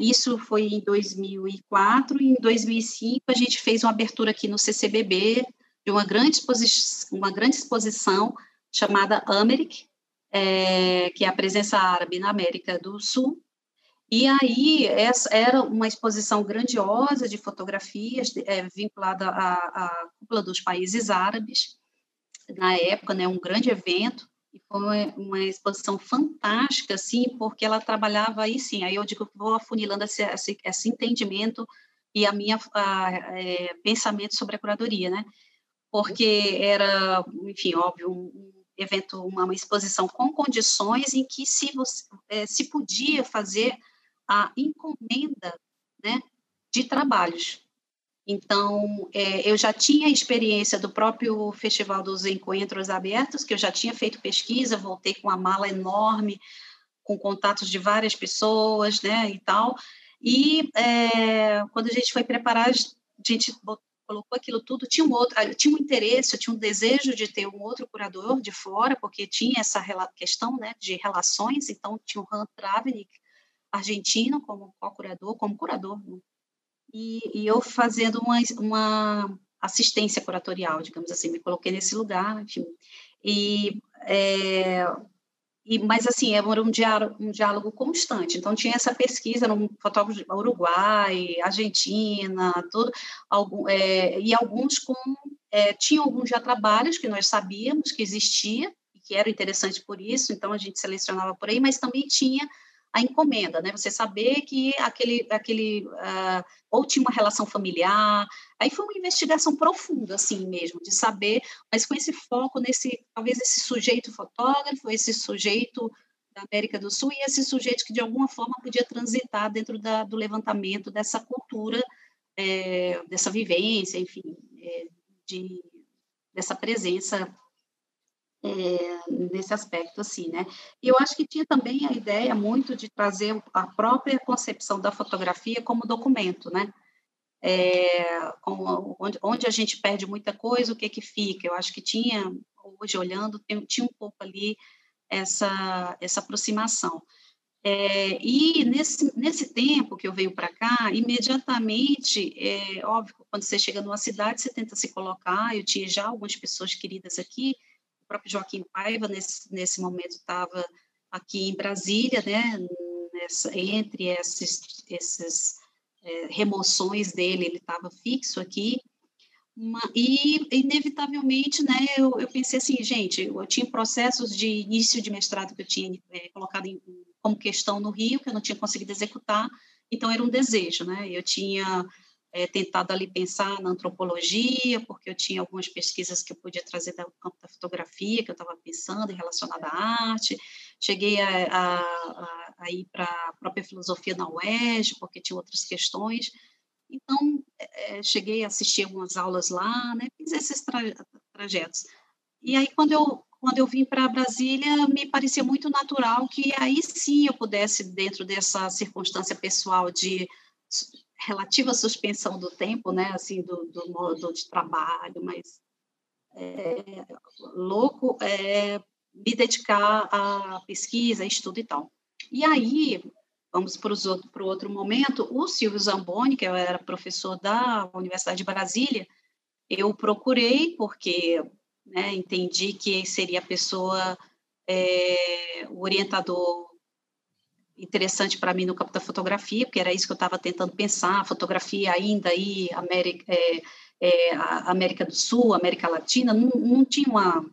Isso foi em 2004 e em 2005 a gente fez uma abertura aqui no CCBB de uma grande uma grande exposição chamada Americ, é, que é a presença árabe na América do Sul. E aí, essa era uma exposição grandiosa de fotografias é, vinculada à, à cúpula dos países árabes, na época, né, um grande evento, e foi uma exposição fantástica, assim, porque ela trabalhava aí, sim, aí eu digo que vou afunilando esse, esse, esse entendimento e a minha a, é, pensamento sobre a curadoria, né? Porque era, enfim, óbvio, um, evento, uma, uma exposição com condições em que se, você, é, se podia fazer a encomenda né, de trabalhos. Então, é, eu já tinha experiência do próprio Festival dos Encontros Abertos, que eu já tinha feito pesquisa, voltei com uma mala enorme, com contatos de várias pessoas, né, e tal. E é, quando a gente foi preparar, a gente colocou aquilo tudo, tinha um outro, tinha um interesse, tinha um desejo de ter um outro curador de fora, porque tinha essa questão, né, de relações, então tinha o Han Travnik, argentino, como co-curador, como curador, né? e, e, eu fazendo uma, uma assistência curatorial, digamos assim, me coloquei nesse lugar, enfim, e é, e, mas, assim, era um diálogo, um diálogo constante. Então, tinha essa pesquisa, no fotógrafo Uruguai, Argentina, tudo, algum, é, e alguns com... É, tinham alguns já trabalhos que nós sabíamos que existia, e que era interessante por isso, então a gente selecionava por aí, mas também tinha a encomenda, né? Você saber que aquele, aquele uh, ou tinha uma relação familiar. Aí foi uma investigação profunda, assim mesmo, de saber, mas com esse foco nesse, talvez esse sujeito fotógrafo, esse sujeito da América do Sul e esse sujeito que de alguma forma podia transitar dentro da, do levantamento dessa cultura, é, dessa vivência, enfim, é, de, dessa presença é, nesse aspecto, assim, né? E eu acho que tinha também a ideia muito de trazer a própria concepção da fotografia como documento, né? É, onde, onde, a gente perde muita coisa, o que que fica? Eu acho que tinha, hoje olhando, tem, tinha um pouco ali essa, essa aproximação. É, e nesse, nesse tempo que eu venho para cá, imediatamente, é óbvio, quando você chega numa cidade, você tenta se colocar, eu tinha já algumas pessoas queridas aqui, próprio Joaquim Paiva, nesse, nesse momento, estava aqui em Brasília, né, nessa, entre esses, esses é, remoções dele, ele estava fixo aqui, uma, e, inevitavelmente, né, eu, eu, pensei assim, gente, eu tinha processos de início de mestrado que eu tinha é, colocado em, como questão no Rio, que eu não tinha conseguido executar, então era um desejo, né, eu tinha é, tentado ali pensar na antropologia, porque eu tinha algumas pesquisas que eu podia trazer do campo da fotografia, que eu estava pensando relacionada à arte. Cheguei a, a, a ir para a própria filosofia na UERJ, porque tinha outras questões. Então, é, cheguei a assistir algumas aulas lá, né? fiz esses tra trajetos. E aí, quando eu, quando eu vim para Brasília, me parecia muito natural que aí sim eu pudesse, dentro dessa circunstância pessoal de relativa suspensão do tempo, né, assim, do, do modo de trabalho, mas é, louco é me dedicar à pesquisa, estudo e tal. E aí, vamos para o outro momento, o Silvio Zamboni, que era professor da Universidade de Brasília, eu procurei porque né, entendi que seria a pessoa, é, o orientador interessante para mim no campo da fotografia, porque era isso que eu estava tentando pensar, fotografia ainda aí, América, é, é, América do Sul, América Latina, não, não tinha uma,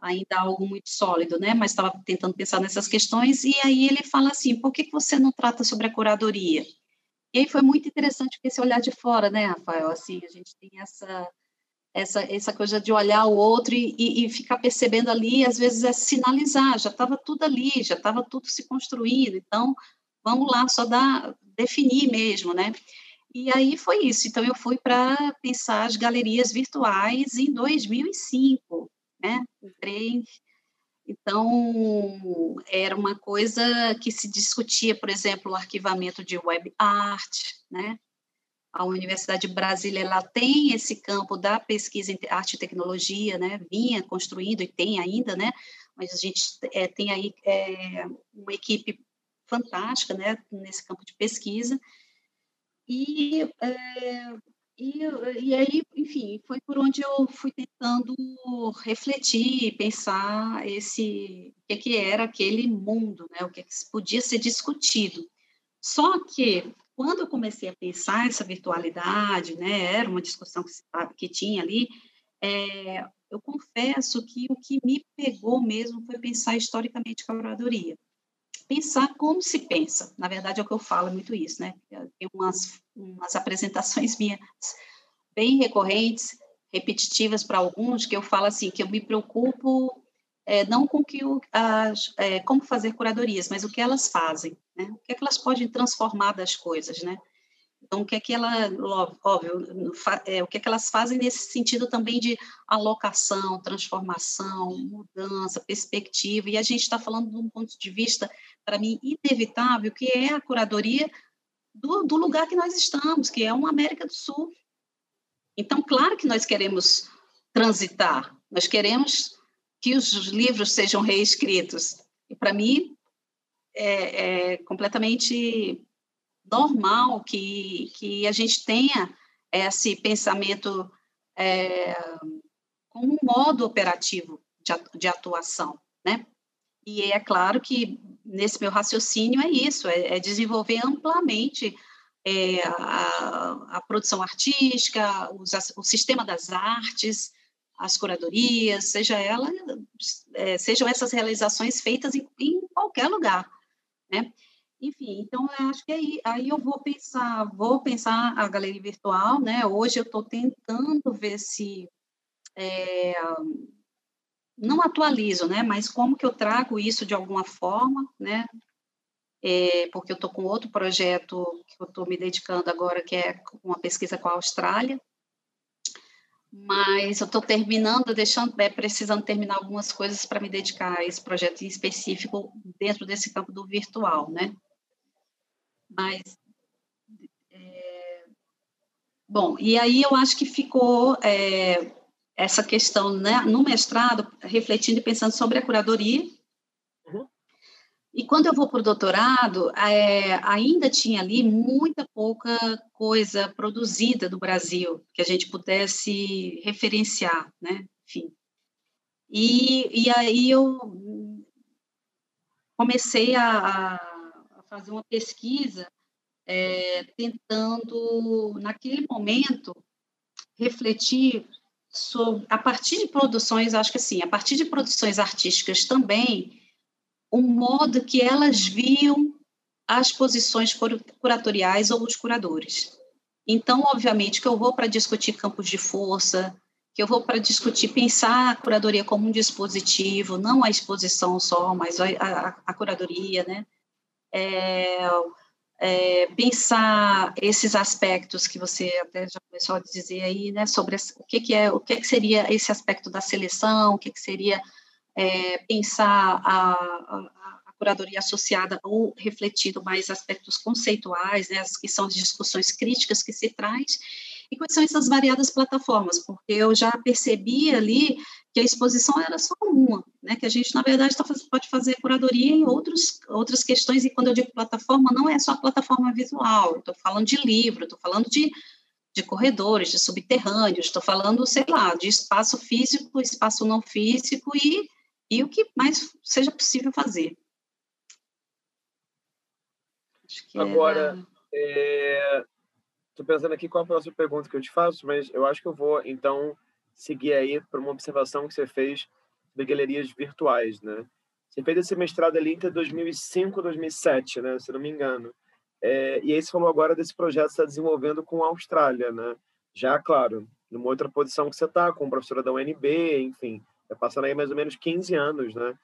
ainda algo muito sólido, né? Mas estava tentando pensar nessas questões, e aí ele fala assim, por que, que você não trata sobre a curadoria? E aí foi muito interessante esse olhar de fora, né, Rafael? Assim, a gente tem essa essa, essa coisa de olhar o outro e, e, e ficar percebendo ali, às vezes é sinalizar, já estava tudo ali, já estava tudo se construindo, então vamos lá, só dar, definir mesmo, né? E aí foi isso. Então, eu fui para pensar as galerias virtuais em 2005, né? Entrei. Então, era uma coisa que se discutia, por exemplo, o arquivamento de web art, né? A Universidade de Brasília ela tem esse campo da pesquisa em arte e tecnologia, né? Vinha construindo e tem ainda, né? Mas a gente é, tem aí é, uma equipe fantástica, né? Nesse campo de pesquisa. E, é, e, e aí, enfim, foi por onde eu fui tentando refletir, pensar esse o que, que era aquele mundo, né? O que, que podia ser discutido. Só que quando eu comecei a pensar essa virtualidade, né, era uma discussão que, que tinha ali, é, eu confesso que o que me pegou mesmo foi pensar historicamente a curadoria pensar como se pensa. Na verdade, é o que eu falo muito isso, né? Tem umas, umas apresentações minhas bem recorrentes, repetitivas para alguns, que eu falo assim, que eu me preocupo é, não com que o, as, é, como fazer curadorias, mas o que elas fazem, né? O que é que elas podem transformar das coisas, né? Então, o que é que ela, óbvio, é, o que é que elas fazem nesse sentido também de alocação, transformação, mudança, perspectiva, e a gente está falando de um ponto de vista, para mim, inevitável, que é a curadoria do, do lugar que nós estamos, que é uma América do Sul. Então, claro que nós queremos transitar, nós queremos que os livros sejam reescritos. E, para mim, é, é completamente normal que, que a gente tenha esse pensamento é, como um modo operativo de, atuação, né? E é claro que nesse meu raciocínio é isso, é, é desenvolver amplamente é, a, a, produção artística, os, o sistema das artes, as curadorias, seja ela, é, sejam essas realizações feitas em, em qualquer lugar, né? Enfim, então eu acho que aí, aí eu vou pensar, vou pensar a galeria virtual, né? Hoje eu estou tentando ver se é, não atualizo, né? Mas como que eu trago isso de alguma forma, né? É, porque eu estou com outro projeto que eu estou me dedicando agora, que é uma pesquisa com a Austrália. Mas eu estou terminando, deixando, é, precisando terminar algumas coisas para me dedicar a esse projeto em específico dentro desse campo do virtual, né? Mas. É, bom, e aí eu acho que ficou é, essa questão né, no mestrado, refletindo e pensando sobre a curadoria. E quando eu vou para o doutorado, é, ainda tinha ali muita pouca coisa produzida do Brasil que a gente pudesse referenciar, né? Enfim. E, e aí eu comecei a, fazer uma pesquisa é, tentando, naquele momento, refletir sobre, a partir de produções, acho que assim, a partir de produções artísticas também, o modo que elas viam as posições curatoriais ou os curadores. Então, obviamente, que eu vou para discutir campos de força, que eu vou para discutir, pensar a curadoria como um dispositivo, não a exposição só, mas a, a, a curadoria, né? é, é, pensar esses aspectos que você até já começou a dizer aí, né, sobre o que, que é, o que, que seria esse aspecto da seleção, o que, que seria é, pensar a, a, a, curadoria associada ou refletindo mais aspectos conceituais, né, que são as discussões críticas que se traz, e quais são essas variadas plataformas, porque eu já percebi ali que a exposição era só uma, né? que a gente, na verdade, tá, pode fazer curadoria em outros, outras questões, e quando eu digo plataforma, não é só a plataforma visual, estou falando de livro, estou falando de, de corredores, de subterrâneos, estou falando, sei lá, de espaço físico, espaço não físico e, e o que mais seja possível fazer. Agora, é, Estou pensando aqui qual a próxima pergunta que eu te faço, mas eu acho que eu vou, então, seguir aí para uma observação que você fez de galerias virtuais, né? Você fez esse mestrado ali entre 2005 e 2007, né? Se não me engano. É, e aí você falou agora desse projeto que está desenvolvendo com a Austrália, né? Já, claro, numa outra posição que você está, como professora da UNB, enfim. Está passando aí mais ou menos 15 anos, né?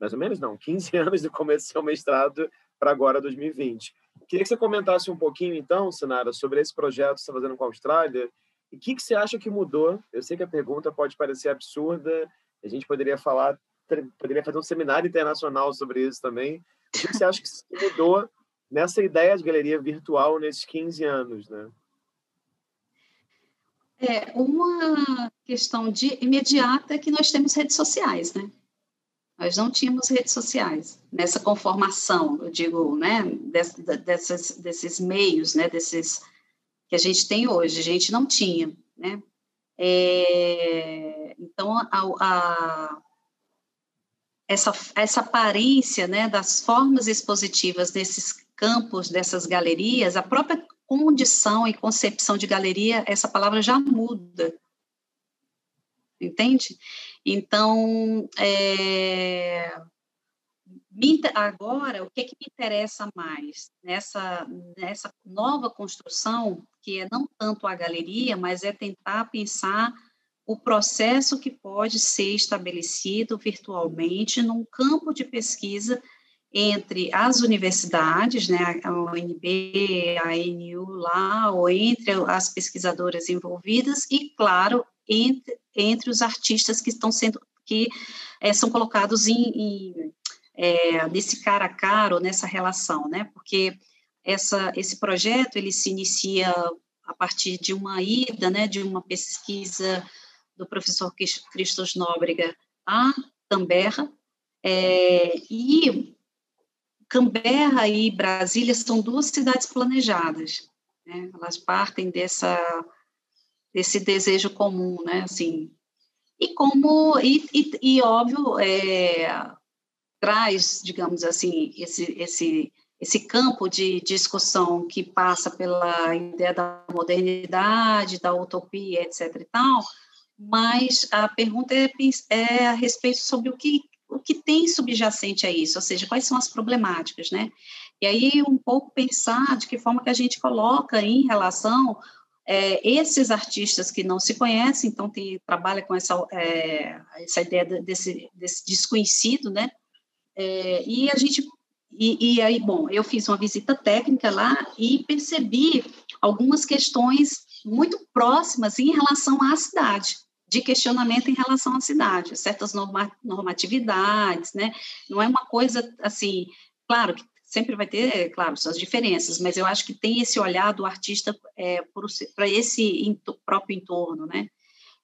Mais ou menos não, 15 anos do começo do seu mestrado para agora 2020. Queria que você comentasse um pouquinho, então, Sinara, sobre esse projeto que você está fazendo com a Austrália e o que, que você acha que mudou. Eu sei que a pergunta pode parecer absurda, a gente poderia falar, poderia fazer um seminário internacional sobre isso também. O que, que você acha que mudou nessa ideia de galeria virtual nesses 15 anos, né? É, uma questão de imediata é que nós temos redes sociais, né? Nós não tínhamos redes sociais nessa conformação, eu digo, né, dessas, desses meios, né, desses que a gente tem hoje, a gente não tinha, né? É, então, a, a, essa, essa aparência, né, das formas expositivas desses campos, dessas galerias, a própria condição e concepção de galeria, essa palavra já muda, entende? Então, é, agora, o que, que me interessa mais nessa, nessa nova construção, que é não tanto a galeria, mas é tentar pensar o processo que pode ser estabelecido virtualmente num campo de pesquisa entre as universidades, né, a UNB, a ANU lá, ou entre as pesquisadoras envolvidas e, claro, entre, entre os artistas que estão sendo, que é, são colocados em, em é, nesse cara a cara, ou nessa relação, né, porque essa, esse projeto, ele se inicia a partir de uma ida, né, de uma pesquisa do professor Cristos Nóbrega a Canberra, é, e Canberra e Brasília são duas cidades planejadas, né? elas partem dessa desse desejo comum, né? Assim, e como e, e, e óbvio é, traz, digamos assim, esse esse esse campo de discussão que passa pela ideia da modernidade, da utopia, etc. e tal, mas a pergunta é, é a respeito sobre o que o que tem subjacente a isso, ou seja, quais são as problemáticas, né? E aí um pouco pensar de que forma que a gente coloca em relação é, esses artistas que não se conhecem, então tem, trabalha com essa, é, essa ideia desse, desse desconhecido, né? É, e a gente e, e, aí, bom, eu fiz uma visita técnica lá e percebi algumas questões muito próximas em relação à cidade de questionamento em relação à cidade, certas normatividades, né? Não é uma coisa assim, claro que sempre vai ter, claro, suas diferenças, mas eu acho que tem esse olhar do artista é, para esse próprio entorno, né?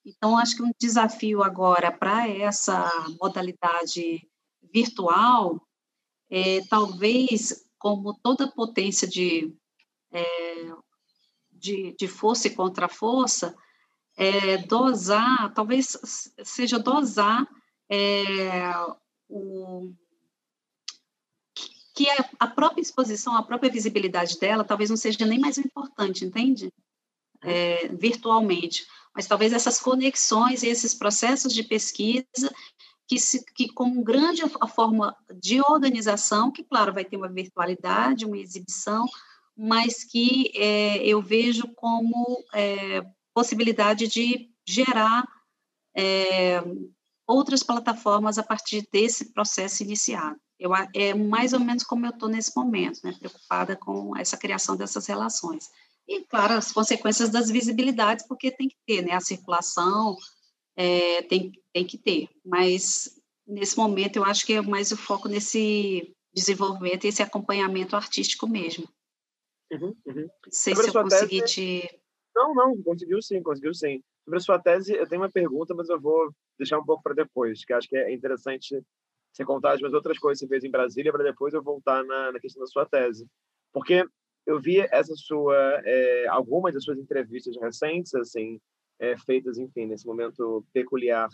Então, acho que um desafio agora para essa modalidade virtual é, talvez, como toda potência de, é, de, de força e contra-força, é, dosar, talvez seja dosar é, o, que a, a, própria exposição, a própria visibilidade dela, talvez não seja nem mais importante, entende? É, virtualmente, mas talvez essas conexões e esses processos de pesquisa que, se, que com grande a forma de organização, que claro vai ter uma virtualidade, uma exibição, mas que é, eu vejo como é, possibilidade de gerar é, outras plataformas a partir desse processo iniciado. Eu, é mais ou menos como eu estou nesse momento, né, preocupada com essa criação dessas relações. E, claro, as consequências das visibilidades, porque tem que ter, né, a circulação é, tem, tem que ter, mas nesse momento eu acho que é mais o foco nesse desenvolvimento e esse acompanhamento artístico mesmo. Uhum, uhum. Não sei se eu consegui tese... te não, não, conseguiu sim, conseguiu sim. Sobre a sua tese, eu tenho uma pergunta, mas eu vou deixar um pouco para depois, que acho que é interessante você contar as outras coisas que você fez em Brasília, para depois eu voltar na, na questão da sua tese. Porque eu vi essa sua, é, algumas das suas entrevistas recentes, assim, é, feitas, enfim, nesse momento peculiar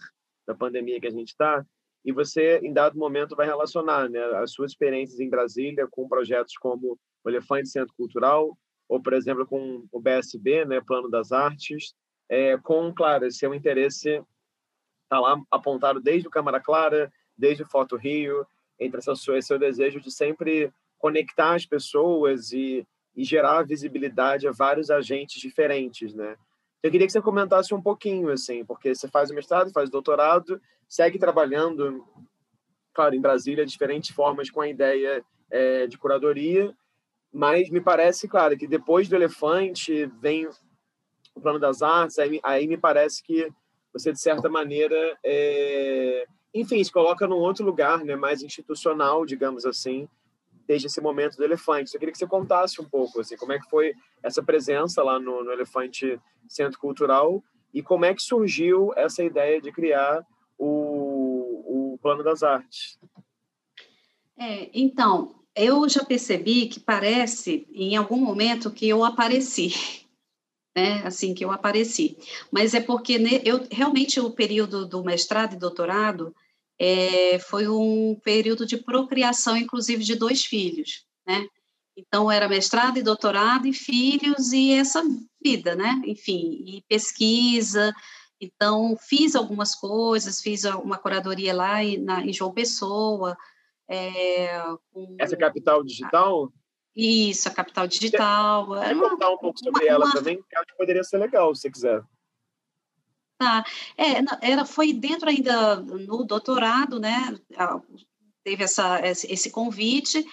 da pandemia que a gente está, e você, em dado momento, vai relacionar né, as suas experiências em Brasília com projetos como o Elefante Centro Cultural, ou, por exemplo, com o BSB, né, Plano das Artes, é, com, claro, seu interesse está lá apontado desde o Câmara Clara, desde o Foto Rio, entre essas seu, seu desejo de sempre conectar as pessoas e, e gerar visibilidade a vários agentes diferentes, né? Eu queria que você comentasse um pouquinho, assim, porque você faz o mestrado, faz o doutorado, segue trabalhando, claro, em Brasília, diferentes formas com a ideia é, de curadoria, mas me parece, claro, que depois do elefante vem o plano das artes, aí, aí me parece que você, de certa maneira, é, enfim, se coloca num outro lugar, né, mais institucional, digamos assim, desde esse momento do elefante. Eu queria que você contasse um pouco, assim, como é que foi essa presença lá no, no Elefante Centro Cultural e como é que surgiu essa ideia de criar o, o Plano das Artes. É, então, eu já percebi que parece, em algum momento, que eu apareci, né? Assim, que eu apareci. Mas é porque né, eu realmente o período do mestrado e doutorado é, foi um período de procriação, inclusive, de dois filhos, né? Então, era mestrado e doutorado e filhos e essa vida, né? Enfim, e pesquisa. Então, fiz algumas coisas, fiz uma curadoria lá em, na, em João Pessoa. É, com... Essa capital digital? Isso, a capital digital. Quer contar um pouco sobre uma, ela uma... também? Acho que poderia ser legal, se quiser. Tá. É, era, foi dentro ainda no doutorado, né? Teve essa, esse convite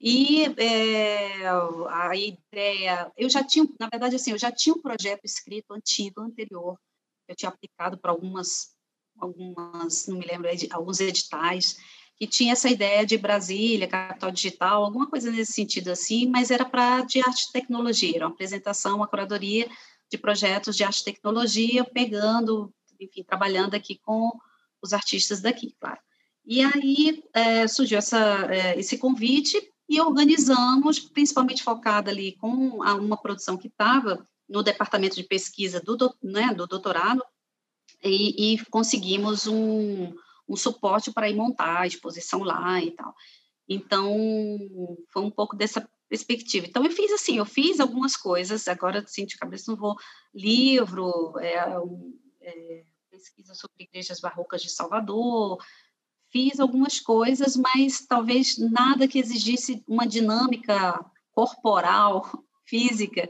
e é, a ideia, eu já tinha, na verdade, assim, eu já tinha um projeto escrito antigo, anterior, eu tinha aplicado para algumas, algumas, não me lembro, alguns editais, que tinha essa ideia de Brasília, capital digital, alguma coisa nesse sentido assim, mas era para de arte e tecnologia, era uma apresentação, uma curadoria de projetos de arte e tecnologia, pegando, enfim, trabalhando aqui com os artistas daqui, claro. E aí é, surgiu essa, é, esse convite e organizamos, principalmente focada ali com uma produção que estava no departamento de pesquisa do, né, do doutorado, e, e conseguimos um, um suporte para ir montar a exposição lá e tal. Então, foi um pouco dessa perspectiva. Então, eu fiz assim, eu fiz algumas coisas, agora, assim, de cabeça não vou, livro, é, é, pesquisa sobre igrejas barrocas de Salvador, fiz algumas coisas, mas talvez nada que exigisse uma dinâmica corporal, física,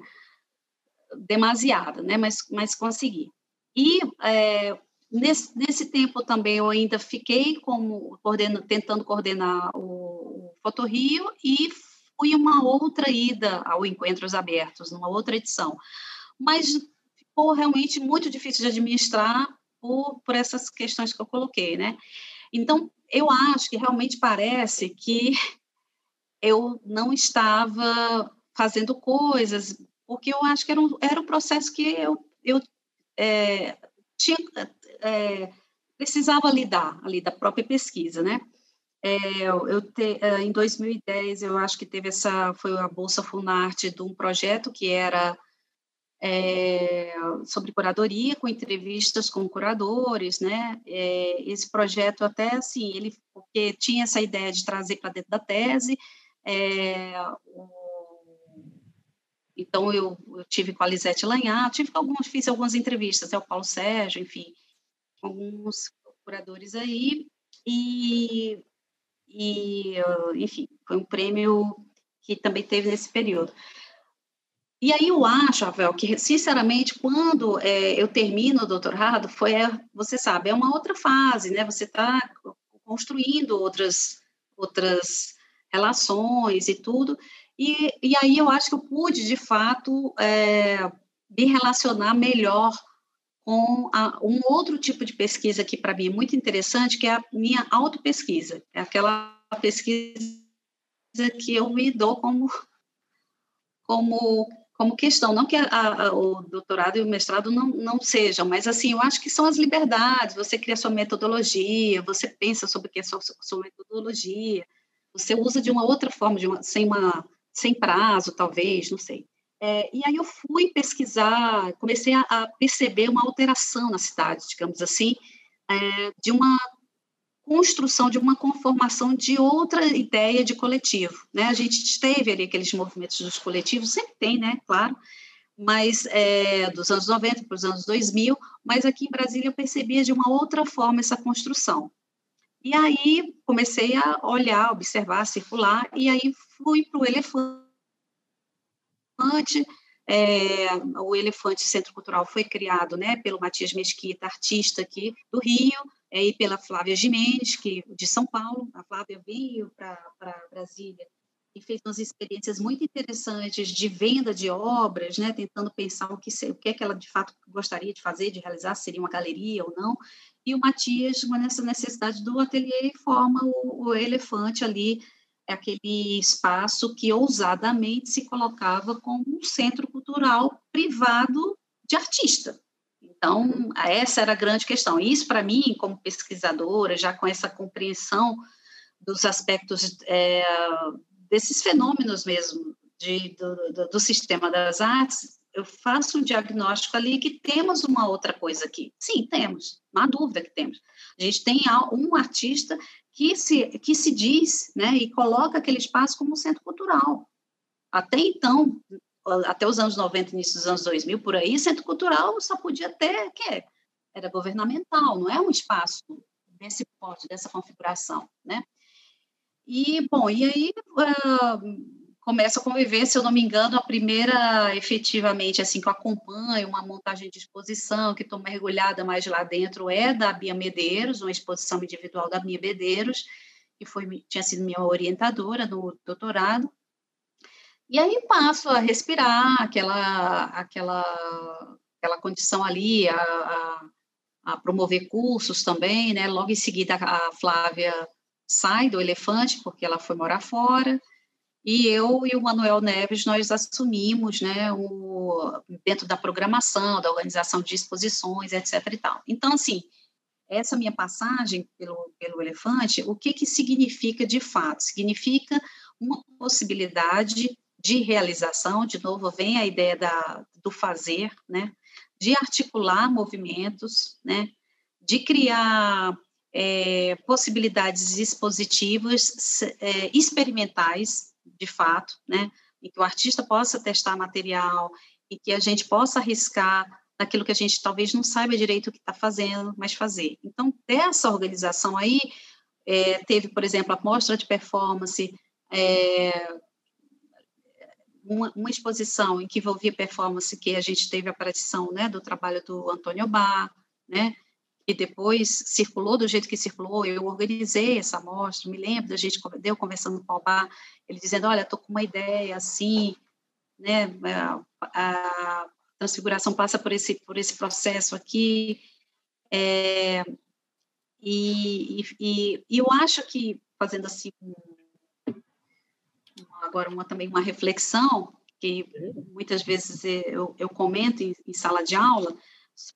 demasiada, né? Mas, mas consegui. E é, nesse, nesse tempo também eu ainda fiquei como coordena, tentando coordenar o, o Fotorrio e fui uma outra ida ao Encontros Abertos, numa outra edição. Mas ficou realmente muito difícil de administrar por, por essas questões que eu coloquei, né? Então, eu acho que realmente parece que eu não estava fazendo coisas, porque eu acho que era um, era um processo que eu, eu é, tinha, é, precisava lidar ali da própria pesquisa, né? É, eu te, é, em 2010 eu acho que teve essa foi a bolsa Funarte de um projeto que era é, sobre curadoria com entrevistas com curadores, né? É, esse projeto até assim ele porque tinha essa ideia de trazer para dentro da tese. É, o, então eu, eu, tive com a Lisete Lanhar, tive alguns, fiz algumas entrevistas, até o Paulo Sérgio, enfim, alguns curadores aí e e, enfim, foi um prêmio que também teve nesse período. E aí eu acho, Rafael, que, sinceramente, quando é, eu termino o doutorado, foi, é, você sabe, é uma outra fase, né? Você está construindo outras, outras relações e tudo, e, e aí eu acho que eu pude, de fato, é, me relacionar melhor com a, um outro tipo de pesquisa que para mim é muito interessante, que é a minha autopesquisa. É aquela pesquisa que eu me dou como, como, como questão. Não que a, a, o doutorado e o mestrado não, não sejam, mas assim, eu acho que são as liberdades. Você cria sua metodologia, você pensa sobre o que é sua, sua metodologia, você usa de uma outra forma, uma, sem, uma, sem prazo, talvez, não sei. É, e aí eu fui pesquisar, comecei a, a, perceber uma alteração na cidade, digamos assim, é, de uma construção, de uma conformação de outra ideia de coletivo. Né? A gente teve ali aqueles movimentos dos coletivos, sempre tem, né? Claro, mas é, dos anos 90 para os anos 2000, mas aqui em Brasília eu percebia de uma outra forma essa construção. E aí comecei a olhar, observar, circular, e aí fui para o elefante elefante. É, o Elefante Centro Cultural foi criado né, pelo Matias Mesquita, artista aqui do Rio, é, e pela Flávia Jimenez, que, de São Paulo. A Flávia veio para Brasília e fez umas experiências muito interessantes de venda de obras, né, tentando pensar o que, o que é que ela de fato gostaria de fazer, de realizar, se seria uma galeria ou não. E o Matias, nessa necessidade do ateliê, forma o, o elefante ali, aquele espaço que ousadamente se colocava como um centro cultural privado de artista. Então, essa era a grande questão. Isso, para mim, como pesquisadora, já com essa compreensão dos aspectos é, desses fenômenos mesmo de, do, do, do, sistema das artes, eu faço um diagnóstico ali que temos uma outra coisa aqui. Sim, temos, não há dúvida que temos. A gente tem um artista que se, que se diz né, e coloca aquele espaço como um centro cultural. Até então, até os anos 90, início dos anos 2000, por aí, centro cultural só podia ter, que era governamental, não é um espaço desse porte, dessa configuração, né? E, bom, e aí uh, começa a conviver, se eu não me engano, a primeira, efetivamente, assim, que eu acompanho, uma montagem de exposição, que estou mergulhada mais lá dentro, é da Bia Medeiros, uma exposição individual da Bia Medeiros, que foi, tinha sido minha orientadora no doutorado, e aí passo a respirar aquela, aquela, aquela condição ali, a, a, a promover cursos também, né? Logo em seguida, a Flávia sai do Elefante, porque ela foi morar fora, e eu e o Manuel Neves, nós assumimos, né, o, dentro da programação, da organização de exposições, etc e tal. Então, assim, essa minha passagem pelo, pelo Elefante, o que que significa de fato? Significa uma possibilidade de realização, de novo, vem a ideia da, do fazer, né, de articular movimentos, né, de criar é, possibilidades expositivas é, experimentais, de fato, né, em que o artista possa testar material e que a gente possa arriscar naquilo que a gente talvez não saiba direito o que está fazendo, mas fazer. Então, dessa organização aí, é, teve, por exemplo, a mostra de performance, é, uma, uma, exposição em que envolvia performance, que a gente teve a aparição né, do trabalho do Antônio Bar, né, e depois circulou do jeito que circulou, eu organizei essa amostra, me lembro da gente, deu conversando com o Albar, ele dizendo, olha, estou com uma ideia assim, né, a, a, transfiguração passa por esse, por esse processo aqui, é, e, e, e, eu acho que, fazendo assim, agora uma, também uma reflexão, que muitas vezes eu, eu comento em, em sala de aula,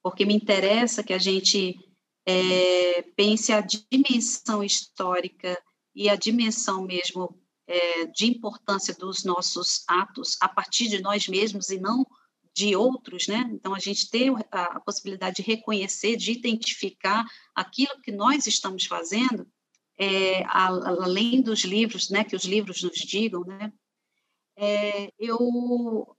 porque me interessa que a gente é, pense a dimensão histórica e a dimensão mesmo é, de importância dos nossos atos a partir de nós mesmos e não de outros, né? Então a gente ter a, a possibilidade de reconhecer, de identificar aquilo que nós estamos fazendo, é, a, além dos livros, né? Que os livros nos digam, né? É, eu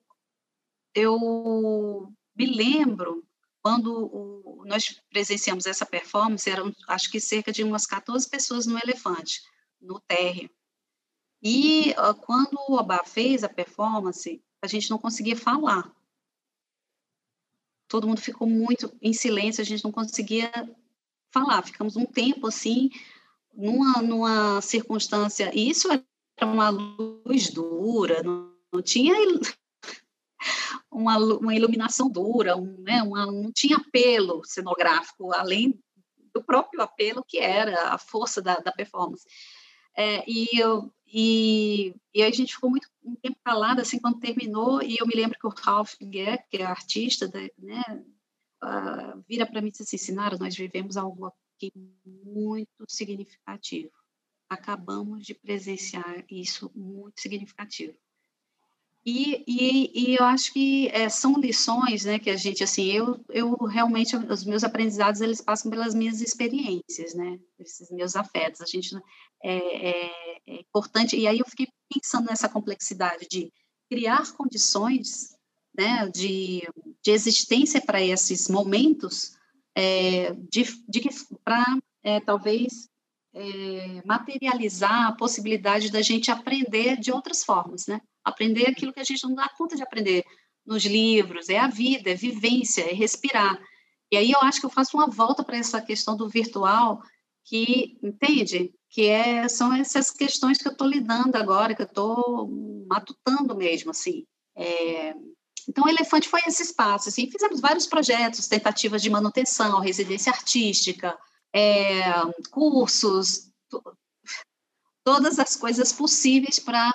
eu me lembro quando o, nós presenciamos essa performance, eram acho que cerca de umas 14 pessoas no elefante, no térreo. E uh, quando o Obá fez a performance, a gente não conseguia falar. Todo mundo ficou muito em silêncio, a gente não conseguia falar. Ficamos um tempo assim, numa, numa circunstância. E isso era uma luz dura, não, não tinha uma, uma iluminação dura, um, né, uma, não tinha apelo cenográfico, além do próprio apelo que era a força da, da performance. É, e, eu, e, e a gente ficou muito um tempo calado assim quando terminou e eu me lembro que o Ralph Guer, que é artista, né, uh, vira para mim e diz assim, Sinara, nós vivemos algo aqui muito significativo. Acabamos de presenciar isso muito significativo. E, e, e, eu acho que é, são lições, né, que a gente, assim, eu, eu realmente, os meus aprendizados, eles passam pelas minhas experiências, né, esses meus afetos, a gente, é, é, é importante, e aí eu fiquei pensando nessa complexidade de criar condições, né, de, de existência para esses momentos, é, de, de para, é, talvez, materializar a possibilidade da gente aprender de outras formas, né, Aprender aquilo que a gente não dá conta de aprender nos livros, é a vida, é vivência, é respirar. E aí eu acho que eu faço uma volta para essa questão do virtual, que, entende? que é, são essas questões que eu estou lidando agora, que eu estou matutando mesmo, assim. É, então, o Elefante foi esse espaço, assim, fizemos vários projetos, tentativas de manutenção, residência artística, é, cursos, todas as coisas possíveis para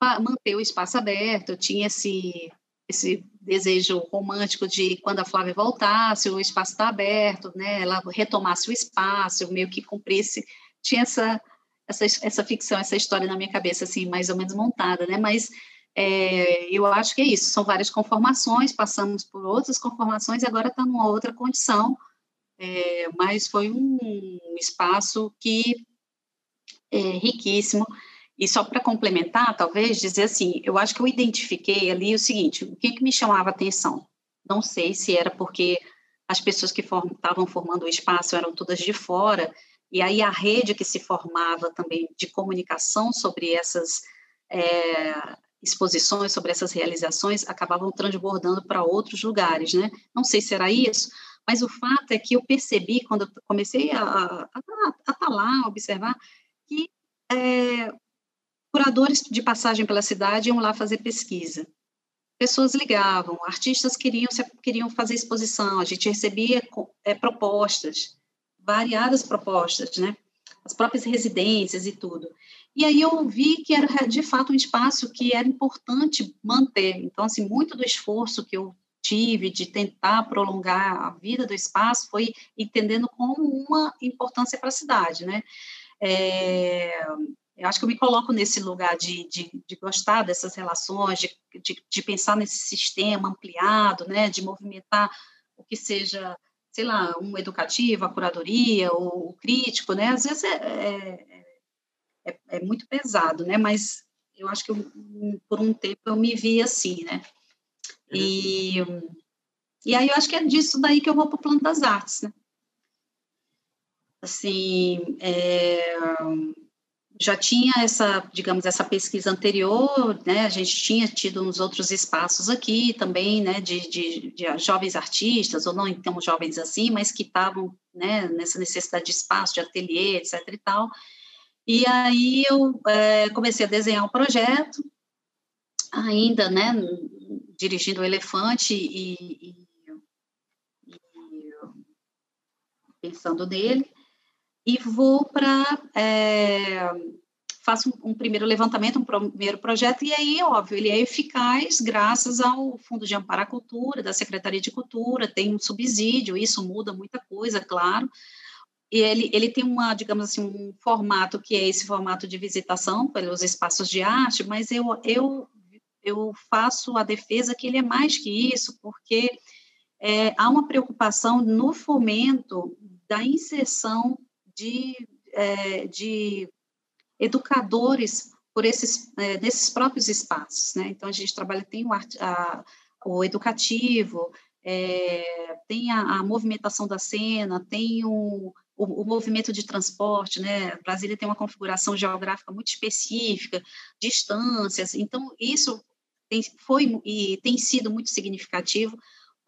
manter o espaço aberto. Tinha esse, esse desejo romântico de quando a Flávia voltasse, o espaço está aberto, né? ela retomasse o espaço, meio que cumprisse tinha essa, essa, essa ficção, essa história na minha cabeça, assim, mais ou menos montada, né? Mas é, eu acho que é isso, são várias conformações, passamos por outras conformações e agora está numa outra condição, é, mas foi um espaço que é riquíssimo. E só para complementar, talvez, dizer assim, eu acho que eu identifiquei ali o seguinte, o que, que me chamava atenção? Não sei se era porque as pessoas que estavam formando o espaço eram todas de fora, e aí a rede que se formava também de comunicação sobre essas é, exposições, sobre essas realizações, acabavam transbordando para outros lugares, né? Não sei se era isso, mas o fato é que eu percebi, quando eu comecei a estar tá lá, a observar, que é, curadores de passagem pela cidade iam lá fazer pesquisa. Pessoas ligavam, artistas queriam, queriam fazer exposição, a gente recebia é, propostas, variadas propostas, né? As próprias residências e tudo. E aí eu vi que era de fato um espaço que era importante manter. Então, assim, muito do esforço que eu tive de tentar prolongar a vida do espaço foi entendendo como uma importância para a cidade, né? É, eu acho que eu me coloco nesse lugar de, de, de gostar dessas relações, de, de, de, pensar nesse sistema ampliado, né? De movimentar o que seja sei lá, um educativo, a curadoria, o crítico, né? Às vezes é, é, é, é muito pesado, né? Mas eu acho que eu, por um tempo eu me vi assim, né? E, e aí eu acho que é disso daí que eu vou para o plano das artes, né? Assim, é, já tinha essa, digamos, essa pesquisa anterior, né, a gente tinha tido uns outros espaços aqui também, né, de, de, de jovens artistas, ou não então jovens assim, mas que estavam, né, nessa necessidade de espaço, de ateliê, etc e tal, e aí eu é, comecei a desenhar um projeto, ainda, né, dirigindo o Elefante e, e, e pensando nele, e vou para. É, faço um, um, primeiro levantamento, um primeiro projeto, e aí, óbvio, ele é eficaz graças ao Fundo de Amparo à Cultura, da Secretaria de Cultura, tem um subsídio, isso muda muita coisa, claro. E ele, ele tem uma, digamos assim, um formato que é esse formato de visitação pelos espaços de arte, mas eu, eu, eu faço a defesa que ele é mais que isso, porque é, há uma preocupação no fomento da inserção de, é, de educadores por esses, é, nesses próprios espaços, né? Então, a gente trabalha, tem o, art, a, o educativo, é, tem a, a, movimentação da cena, tem o, o, o, movimento de transporte, né? Brasília tem uma configuração geográfica muito específica, distâncias, então isso tem, foi e tem sido muito significativo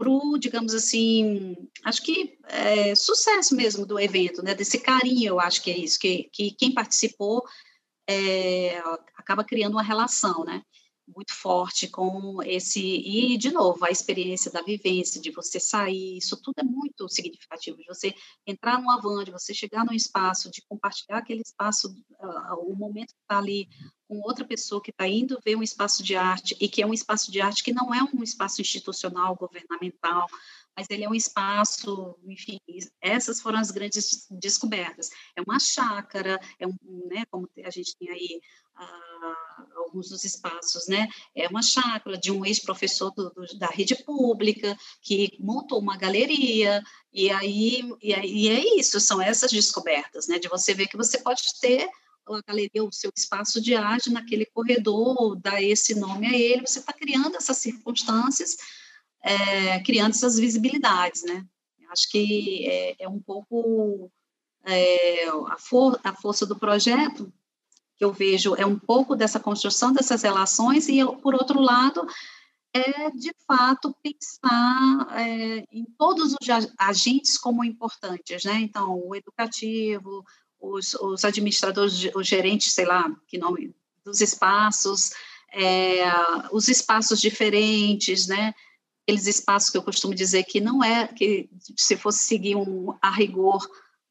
para o, digamos assim, acho que é, sucesso mesmo do evento, né? Desse carinho, eu acho que é isso, que, que quem participou é, acaba criando uma relação, né? Muito forte com esse, e de novo, a experiência da vivência, de você sair, isso tudo é muito significativo, de você entrar numa van, de você chegar num espaço, de compartilhar aquele espaço, uh, o momento que está ali com outra pessoa que está indo ver um espaço de arte e que é um espaço de arte que não é um espaço institucional, governamental, mas ele é um espaço, enfim, essas foram as grandes descobertas. É uma chácara, é um, né, como a gente tem aí ah, alguns dos espaços, né, é uma chácara de um ex-professor da rede pública que montou uma galeria, e aí, e aí e é isso, são essas descobertas, né, de você ver que você pode ter a galeria, o seu espaço de arte naquele corredor, dar esse nome a ele, você está criando essas circunstâncias, é, criando essas visibilidades, né? Acho que é, é um pouco é, a, for, a força do projeto que eu vejo é um pouco dessa construção dessas relações e, por outro lado, é de fato pensar é, em todos os agentes como importantes, né? Então, o educativo, os, os administradores, os gerentes, sei lá, que nome, dos espaços, é, os espaços diferentes, né? Aqueles espaços que eu costumo dizer que não é que se fosse seguir um, a rigor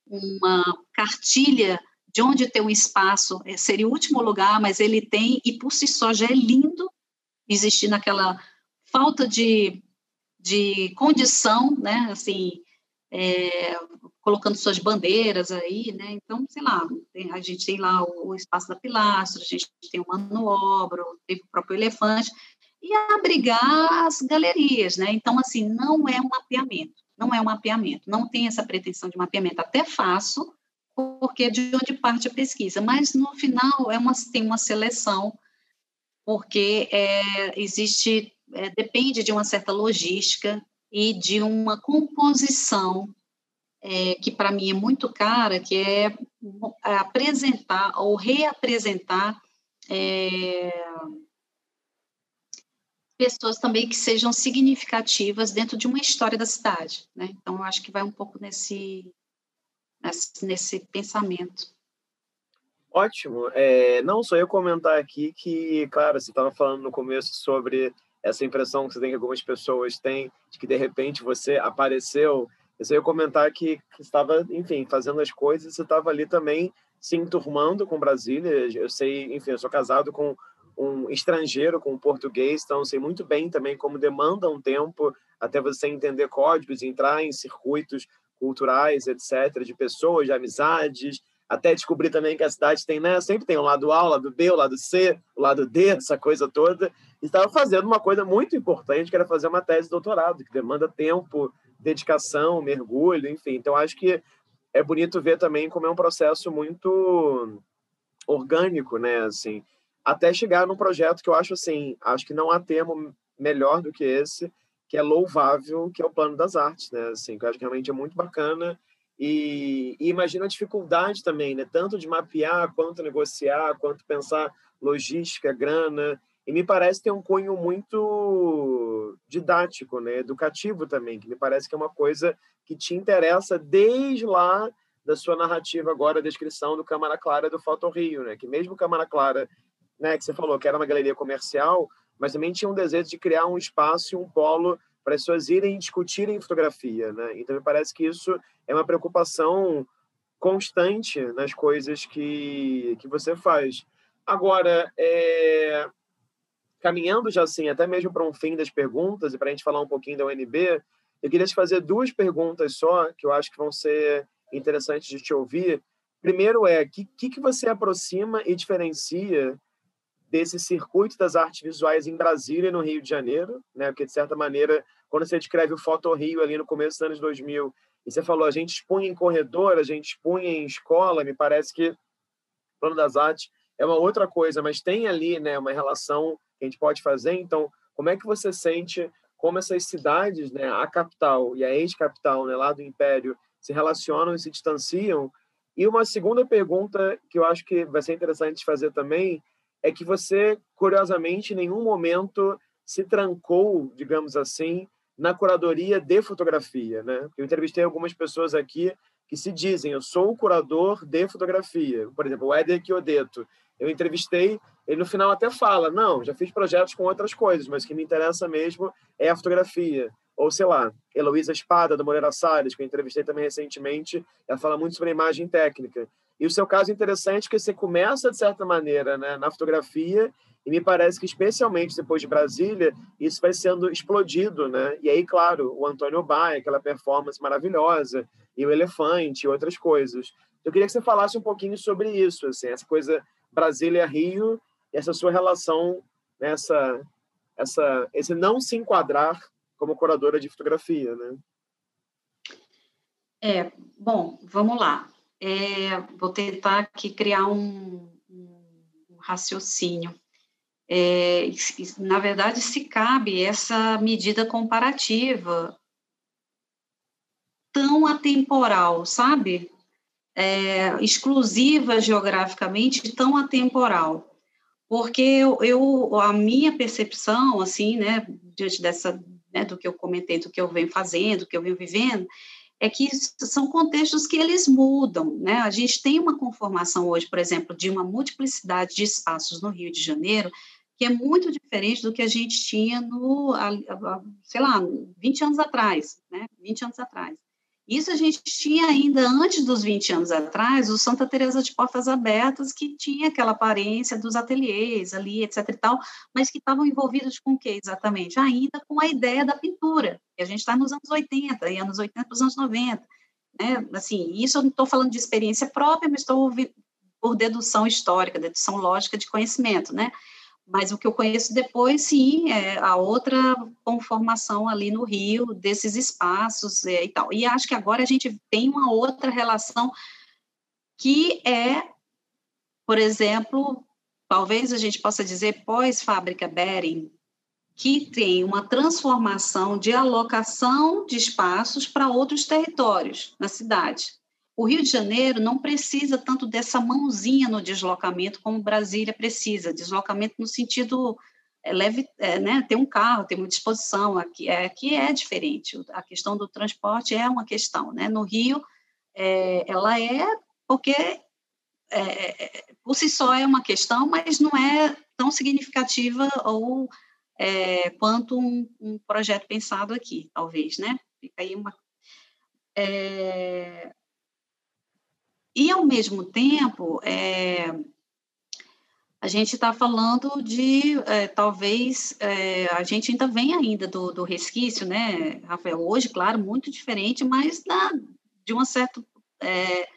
uma cartilha de onde ter um espaço é, seria o último lugar, mas ele tem e por si só já é lindo existir naquela falta de, de condição, né? Assim, é, colocando suas bandeiras aí, né? Então, sei lá, tem, a gente tem lá o, o, espaço da pilastra, a gente tem o mano tem o próprio elefante, e abrigar as galerias, né? Então, assim, não é um mapeamento, não é um mapeamento, não tem essa pretensão de mapeamento. Até faço, porque é de onde parte a pesquisa, mas no final é uma, tem uma seleção, porque é, existe, é, depende de uma certa logística e de uma composição é, que para mim é muito cara, que é, é apresentar ou reapresentar é, pessoas também que sejam significativas dentro de uma história da cidade. Né? Então, eu acho que vai um pouco nesse, nesse, nesse pensamento. Ótimo. É, não, só eu comentar aqui que, claro, você estava falando no começo sobre essa impressão que você tem que algumas pessoas têm de que, de repente, você apareceu eu só ia comentar que, que estava, enfim, fazendo as coisas, você estava ali também se enturmando com Brasília. Eu sei, enfim, eu sou casado com um estrangeiro, com um português, então sei muito bem também como demanda um tempo até você entender códigos, entrar em circuitos culturais, etc., de pessoas, de amizades, até descobrir também que a cidade tem, né? Sempre tem o um lado A, o lado B, o lado C, o lado D, essa coisa toda. E estava fazendo uma coisa muito importante, que era fazer uma tese de doutorado, que demanda tempo, dedicação, mergulho, enfim. Então, acho que é bonito ver também como é um processo muito orgânico, né? Assim, até chegar num projeto que eu acho assim, acho que não há termo melhor do que esse, que é louvável, que é o plano das artes, né? Assim, que eu acho que realmente é muito bacana e, e imagino a dificuldade também, né? Tanto de mapear, quanto negociar, quanto pensar logística, grana. E me parece ter um cunho muito didático, né? educativo também, que me parece que é uma coisa que te interessa desde lá da sua narrativa agora, a descrição do Câmara Clara do Foto Rio, né? que mesmo Câmara Clara, né, que você falou que era uma galeria comercial, mas também tinha um desejo de criar um espaço e um polo para as pessoas irem discutirem fotografia. Né? Então, me parece que isso é uma preocupação constante nas coisas que, que você faz. Agora, é, caminhando já assim, até mesmo para um fim das perguntas e para a gente falar um pouquinho da UNB, eu queria te fazer duas perguntas só, que eu acho que vão ser interessantes de te ouvir. Primeiro é, o que, que, que você aproxima e diferencia desse circuito das artes visuais em Brasília e no Rio de Janeiro, né? Porque, de certa maneira, quando você descreve o Foto Rio ali no começo dos anos 2000, e você falou, a gente expunha em corredor, a gente expunha em escola, me parece que o Plano das Artes é uma outra coisa, mas tem ali né, uma relação que a gente pode fazer. Então, como é que você sente como essas cidades, né, a capital e a ex-capital, né, lá do Império, se relacionam e se distanciam? E uma segunda pergunta que eu acho que vai ser interessante fazer também é que você, curiosamente, em nenhum momento se trancou, digamos assim, na curadoria de fotografia, né? Eu entrevistei algumas pessoas aqui que se dizem, eu sou o curador de fotografia. Por exemplo, o Éder Chiodeto. Eu entrevistei ele no final até fala, não, já fiz projetos com outras coisas, mas o que me interessa mesmo é a fotografia. Ou, sei lá, Heloísa Espada, do Moreira Salles, que eu entrevistei também recentemente, ela fala muito sobre a imagem técnica. E o seu caso é interessante porque você começa, de certa maneira, né, na fotografia, e me parece que, especialmente depois de Brasília, isso vai sendo explodido. Né? E aí, claro, o Antônio Baia, aquela performance maravilhosa, e o Elefante, e outras coisas. Eu queria que você falasse um pouquinho sobre isso, assim, essa coisa Brasília-Rio essa sua relação, nessa, essa, esse não se enquadrar como curadora de fotografia, né? É, bom, vamos lá. É, vou tentar aqui criar um, um raciocínio. É, na verdade, se cabe essa medida comparativa tão atemporal, sabe? É, exclusiva geograficamente, tão atemporal porque eu, eu, a minha percepção, assim, né, diante dessa, né, do que eu comentei, do que eu venho fazendo, do que eu venho vivendo, é que são contextos que eles mudam, né? A gente tem uma conformação hoje, por exemplo, de uma multiplicidade de espaços no Rio de Janeiro, que é muito diferente do que a gente tinha no, sei lá, 20 anos atrás, né? 20 anos atrás. Isso a gente tinha ainda antes dos 20 anos atrás, o Santa Teresa de Portas Abertas, que tinha aquela aparência dos ateliês ali, etc e tal, mas que estavam envolvidos com o que exatamente? Ainda com a ideia da pintura, que a gente está nos anos 80, e anos 80 para os anos 90. Né? Assim, isso eu não estou falando de experiência própria, mas estou por dedução histórica, dedução lógica de conhecimento, né? Mas o que eu conheço depois, sim, é a outra conformação ali no Rio, desses espaços é, e tal. E acho que agora a gente tem uma outra relação que é, por exemplo, talvez a gente possa dizer pós-fábrica Bering, que tem uma transformação de alocação de espaços para outros territórios na cidade. O Rio de Janeiro não precisa tanto dessa mãozinha no deslocamento como Brasília precisa, deslocamento no sentido é, leve, é, né, ter um carro, ter uma disposição, aqui é, é diferente, a questão do transporte é uma questão, né? no Rio é, ela é porque é, por si só é uma questão, mas não é tão significativa ou é, quanto um, um, projeto pensado aqui, talvez, né? Fica aí uma... É, e, ao mesmo tempo, é, a gente está falando de, é, talvez, é, a gente ainda vem ainda do, do, resquício, né, Rafael? Hoje, claro, muito diferente, mas da, de uma certa é,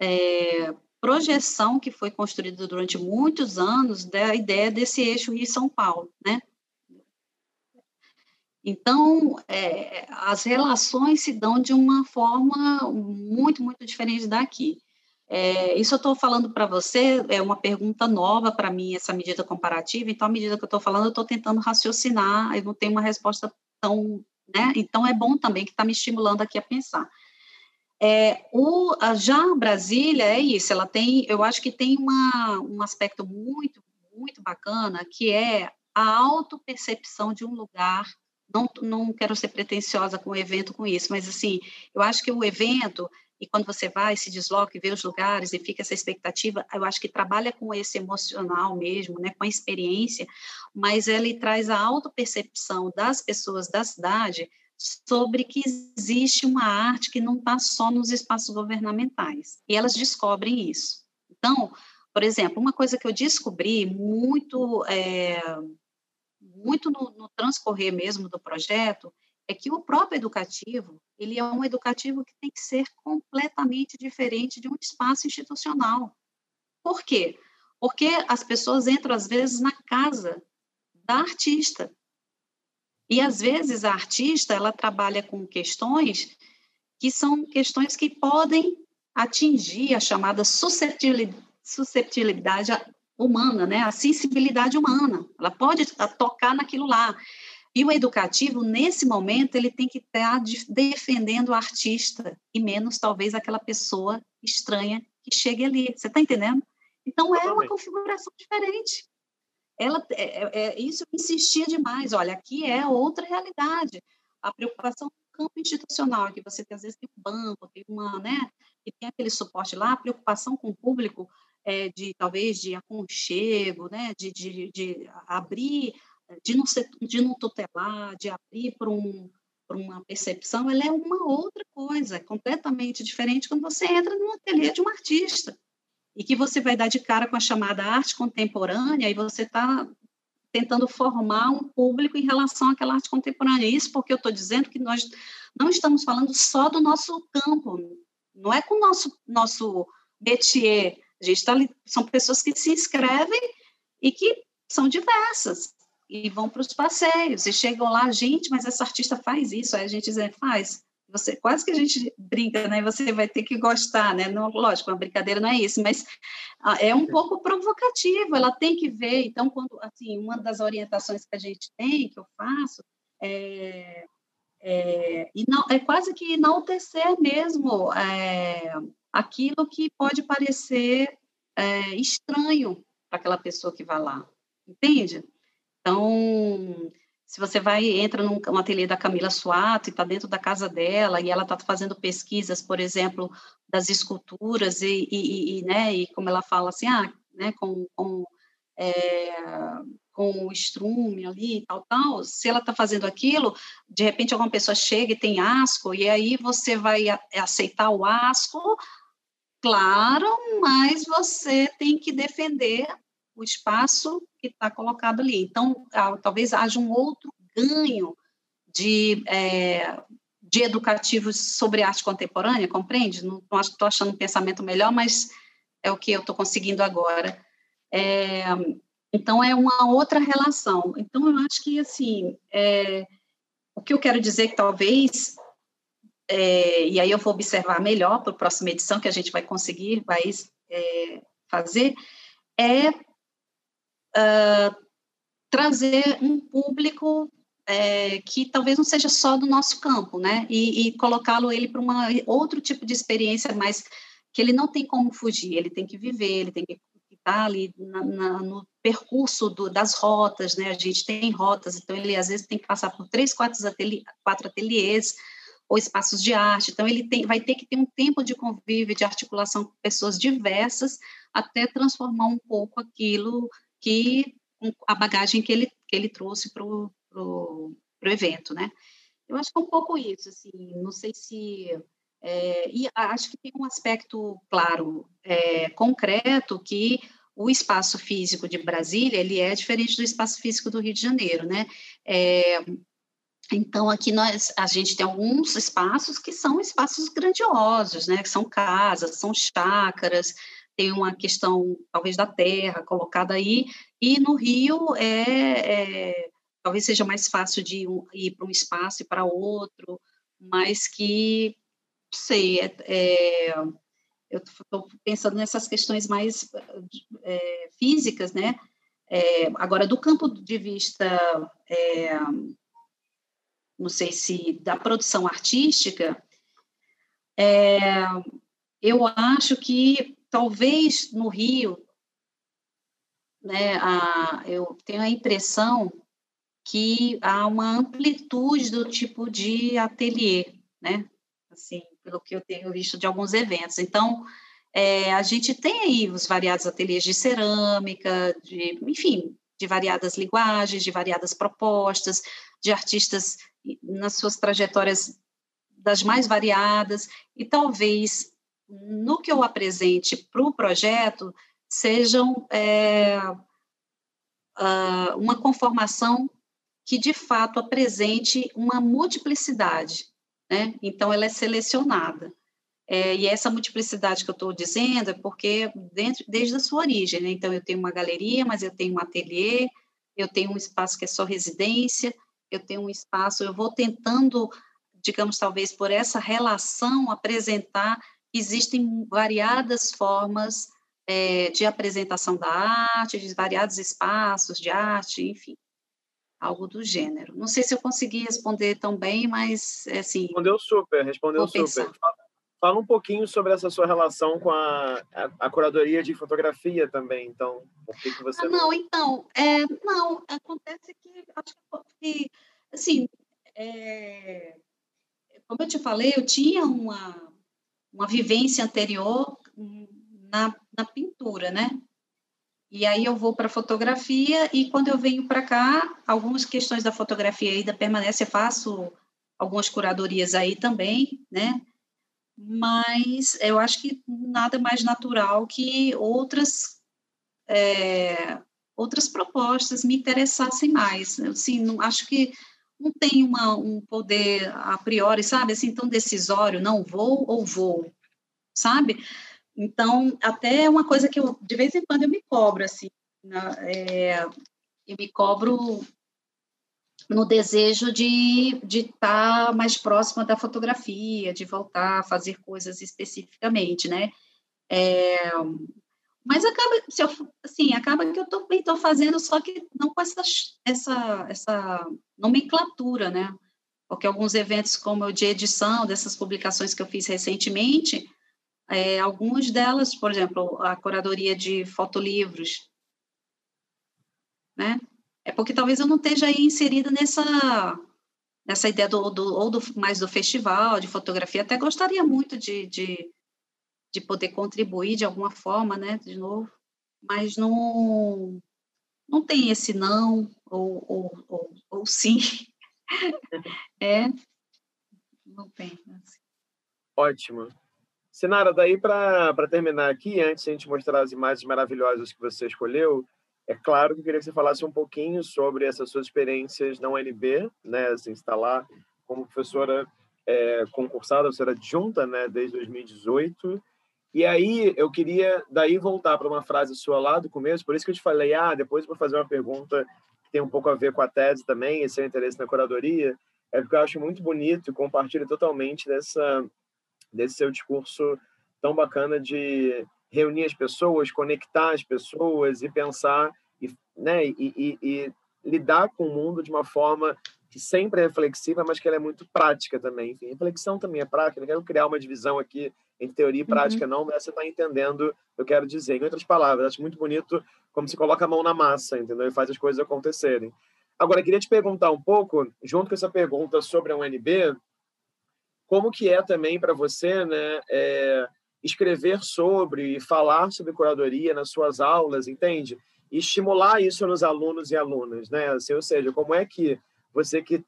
é, projeção que foi construída durante muitos anos da ideia desse eixo Rio-São Paulo, né? Então, é, as relações se dão de uma forma muito, muito diferente daqui. É, isso eu estou falando para você, é uma pergunta nova para mim, essa medida comparativa, então, à medida que eu estou falando, eu estou tentando raciocinar, eu não tenho uma resposta tão. Né? Então, é bom também que está me estimulando aqui a pensar. É, o, já Brasília é isso, ela tem, eu acho que tem uma, um aspecto muito, muito bacana, que é a autopercepção de um lugar. Não, não quero ser pretensiosa com o evento com isso, mas assim, eu acho que o evento e quando você vai, se desloca e vê os lugares e fica essa expectativa, eu acho que trabalha com esse emocional mesmo, né, com a experiência, mas ele traz a autopercepção das pessoas da cidade sobre que existe uma arte que não está só nos espaços governamentais, e elas descobrem isso. Então, por exemplo, uma coisa que eu descobri muito, é, muito no, no transcorrer mesmo do projeto, é que o próprio educativo, ele é um educativo que tem que ser completamente diferente de um espaço institucional. Por quê? Porque as pessoas entram, às vezes, na casa da artista. E, às vezes, a artista, ela trabalha com questões que são questões que podem atingir a chamada susceptibilidade humana, né? a sensibilidade humana. Ela pode tocar naquilo lá. E o educativo, nesse momento, ele tem que estar defendendo o artista e menos, talvez, aquela pessoa estranha que chegue ali. Você está entendendo? Então, é uma configuração diferente. Ela, é, é, é, isso insistia demais. Olha, aqui é outra realidade. A preocupação no campo institucional, que você às vezes tem um banco, tem uma, né, e tem aquele suporte lá, a preocupação com o público é, de talvez de aconchego, né, de, de, de abrir de não, ser, de não tutelar, de abrir para um, uma percepção, ela é uma outra coisa, é completamente diferente quando você entra no ateliê de um artista e que você vai dar de cara com a chamada arte contemporânea e você está tentando formar um público em relação àquela arte contemporânea. Isso porque eu estou dizendo que nós não estamos falando só do nosso campo, não é com o nosso, nosso métier. A gente tá são pessoas que se inscrevem e que são diversas e vão para os passeios e chegam lá, gente, mas essa artista faz isso, aí a gente diz, faz. Você quase que a gente brinca, né? Você vai ter que gostar, né? Não, lógico, uma brincadeira não é isso, mas é um pouco provocativo. Ela tem que ver. Então, quando assim, uma das orientações que a gente tem, que eu faço, é, é, não, é quase que enaltecer mesmo é, aquilo que pode parecer é, estranho para aquela pessoa que vai lá, entende? Então, se você vai, entra num, num ateliê da Camila Suato e está dentro da casa dela, e ela está fazendo pesquisas, por exemplo, das esculturas, e, e, e, né, e como ela fala assim, ah, né, com, com, é, com o estrume ali tal, tal, se ela está fazendo aquilo, de repente alguma pessoa chega e tem asco, e aí você vai aceitar o asco, claro, mas você tem que defender o espaço que está colocado ali. Então, talvez haja um outro ganho de, é, de educativos sobre arte contemporânea, compreende? Não estou achando um pensamento melhor, mas é o que eu estou conseguindo agora. É, então, é uma outra relação. Então, eu acho que, assim, é, o que eu quero dizer é que talvez, é, e aí eu vou observar melhor para a próxima edição, que a gente vai conseguir, vai é, fazer, é uh, trazer um público é, que talvez não seja só do nosso campo, né? E, e colocá-lo ele para uma outro tipo de experiência, mas que ele não tem como fugir, ele tem que viver, ele tem que estar ali na, na, no percurso do, das rotas, né? A gente tem rotas, então ele às vezes tem que passar por três, quatro, ateliê, quatro ateliês ou espaços de arte, então ele tem, vai ter que ter um tempo de convívio, de articulação com pessoas diversas, até transformar um pouco aquilo que a bagagem que ele, que ele trouxe para o evento, né? Eu acho que é um pouco isso, assim, não sei se... É, e acho que tem um aspecto, claro, é, concreto, que o espaço físico de Brasília, ele é diferente do espaço físico do Rio de Janeiro, né? É, então, aqui nós, a gente tem alguns espaços que são espaços grandiosos, né? Que são casas, são chácaras, tem uma questão, talvez, da terra colocada aí, e no Rio é, é talvez seja mais fácil de ir para um espaço e para outro, mas que, sei, é, é, eu estou pensando nessas questões mais é, físicas, né? É, agora, do campo de vista, é, não sei se da produção artística, é, eu acho que talvez no Rio, né, a, eu tenho a impressão que há uma amplitude do tipo de ateliê, né? Assim, pelo que eu tenho visto de alguns eventos. Então, é, a gente tem aí os variados ateliês de cerâmica, de, enfim, de variadas linguagens, de variadas propostas, de artistas nas suas trajetórias das mais variadas, e talvez no que eu apresente para o projeto, sejam é, uh, uma conformação que de fato apresente uma multiplicidade, né? Então ela é selecionada. É, e essa multiplicidade que eu estou dizendo é porque dentro, desde a sua origem, né? Então eu tenho uma galeria, mas eu tenho um ateliê, eu tenho um espaço que é só residência, eu tenho um espaço, eu vou tentando, digamos, talvez por essa relação apresentar existem variadas formas é, de apresentação da arte, de variados espaços de arte, enfim, algo do gênero. Não sei se eu consegui responder tão bem, mas assim. Respondeu super, respondeu super. Fala um pouquinho sobre essa sua relação com a, a, a curadoria de fotografia também, então. Por que, que você. Ah, não, então, é, não, acontece que acho que assim, é, como eu te falei, eu tinha uma uma vivência anterior na, na pintura, né? E aí eu vou para a fotografia e quando eu venho para cá, algumas questões da fotografia ainda permanecem, eu faço algumas curadorias aí também, né? Mas eu acho que nada mais natural que outras é, outras propostas me interessassem mais. Assim, não, acho que não tem uma, um poder a priori, sabe, assim, tão decisório, não vou ou vou, sabe? Então, até é uma coisa que eu, de vez em quando, eu me cobro, assim, é, eu me cobro no desejo de de estar tá mais próxima da fotografia, de voltar a fazer coisas especificamente, né? É, mas acaba, se eu, assim, acaba que eu também estou fazendo, só que não com essa, essa, essa nomenclatura, né? Porque alguns eventos, como o de edição dessas publicações que eu fiz recentemente, é, algumas delas, por exemplo, a curadoria de fotolivros, né? é porque talvez eu não esteja aí inserida nessa nessa ideia do, do ou do, mais do festival de fotografia. Até gostaria muito de, de, de poder contribuir de alguma forma, né, de novo, mas não não tem esse não ou, ou, ou, ou sim. é, não tem. Assim. Ótimo. Sinara, daí para terminar aqui, antes de a gente mostrar as imagens maravilhosas que você escolheu, é claro que eu queria que você falasse um pouquinho sobre essas suas experiências na UNB, né? Assim, está lá como professora é, concursada, professora adjunta, né? Desde 2018. E aí eu queria daí voltar para uma frase sua lá do começo, por isso que eu te falei, ah, depois vou fazer uma pergunta que tem um pouco a ver com a tese também, esse seu interesse na curadoria, é porque eu acho muito bonito e compartilho totalmente dessa desse seu discurso tão bacana de reunir as pessoas, conectar as pessoas e pensar e, né, e, e, e lidar com o mundo de uma forma que sempre é reflexiva, mas que ela é muito prática também. Enfim, reflexão também é prática. Não quero criar uma divisão aqui entre teoria e prática, uhum. não, mas você está entendendo o que eu quero dizer. Em outras palavras, acho muito bonito como se coloca a mão na massa, entendeu? E faz as coisas acontecerem. Agora, queria te perguntar um pouco, junto com essa pergunta sobre a UNB, como que é também para você, né, é, escrever sobre e falar sobre curadoria nas suas aulas, entende? E estimular isso nos alunos e alunas, né? Assim, ou seja, como é que você que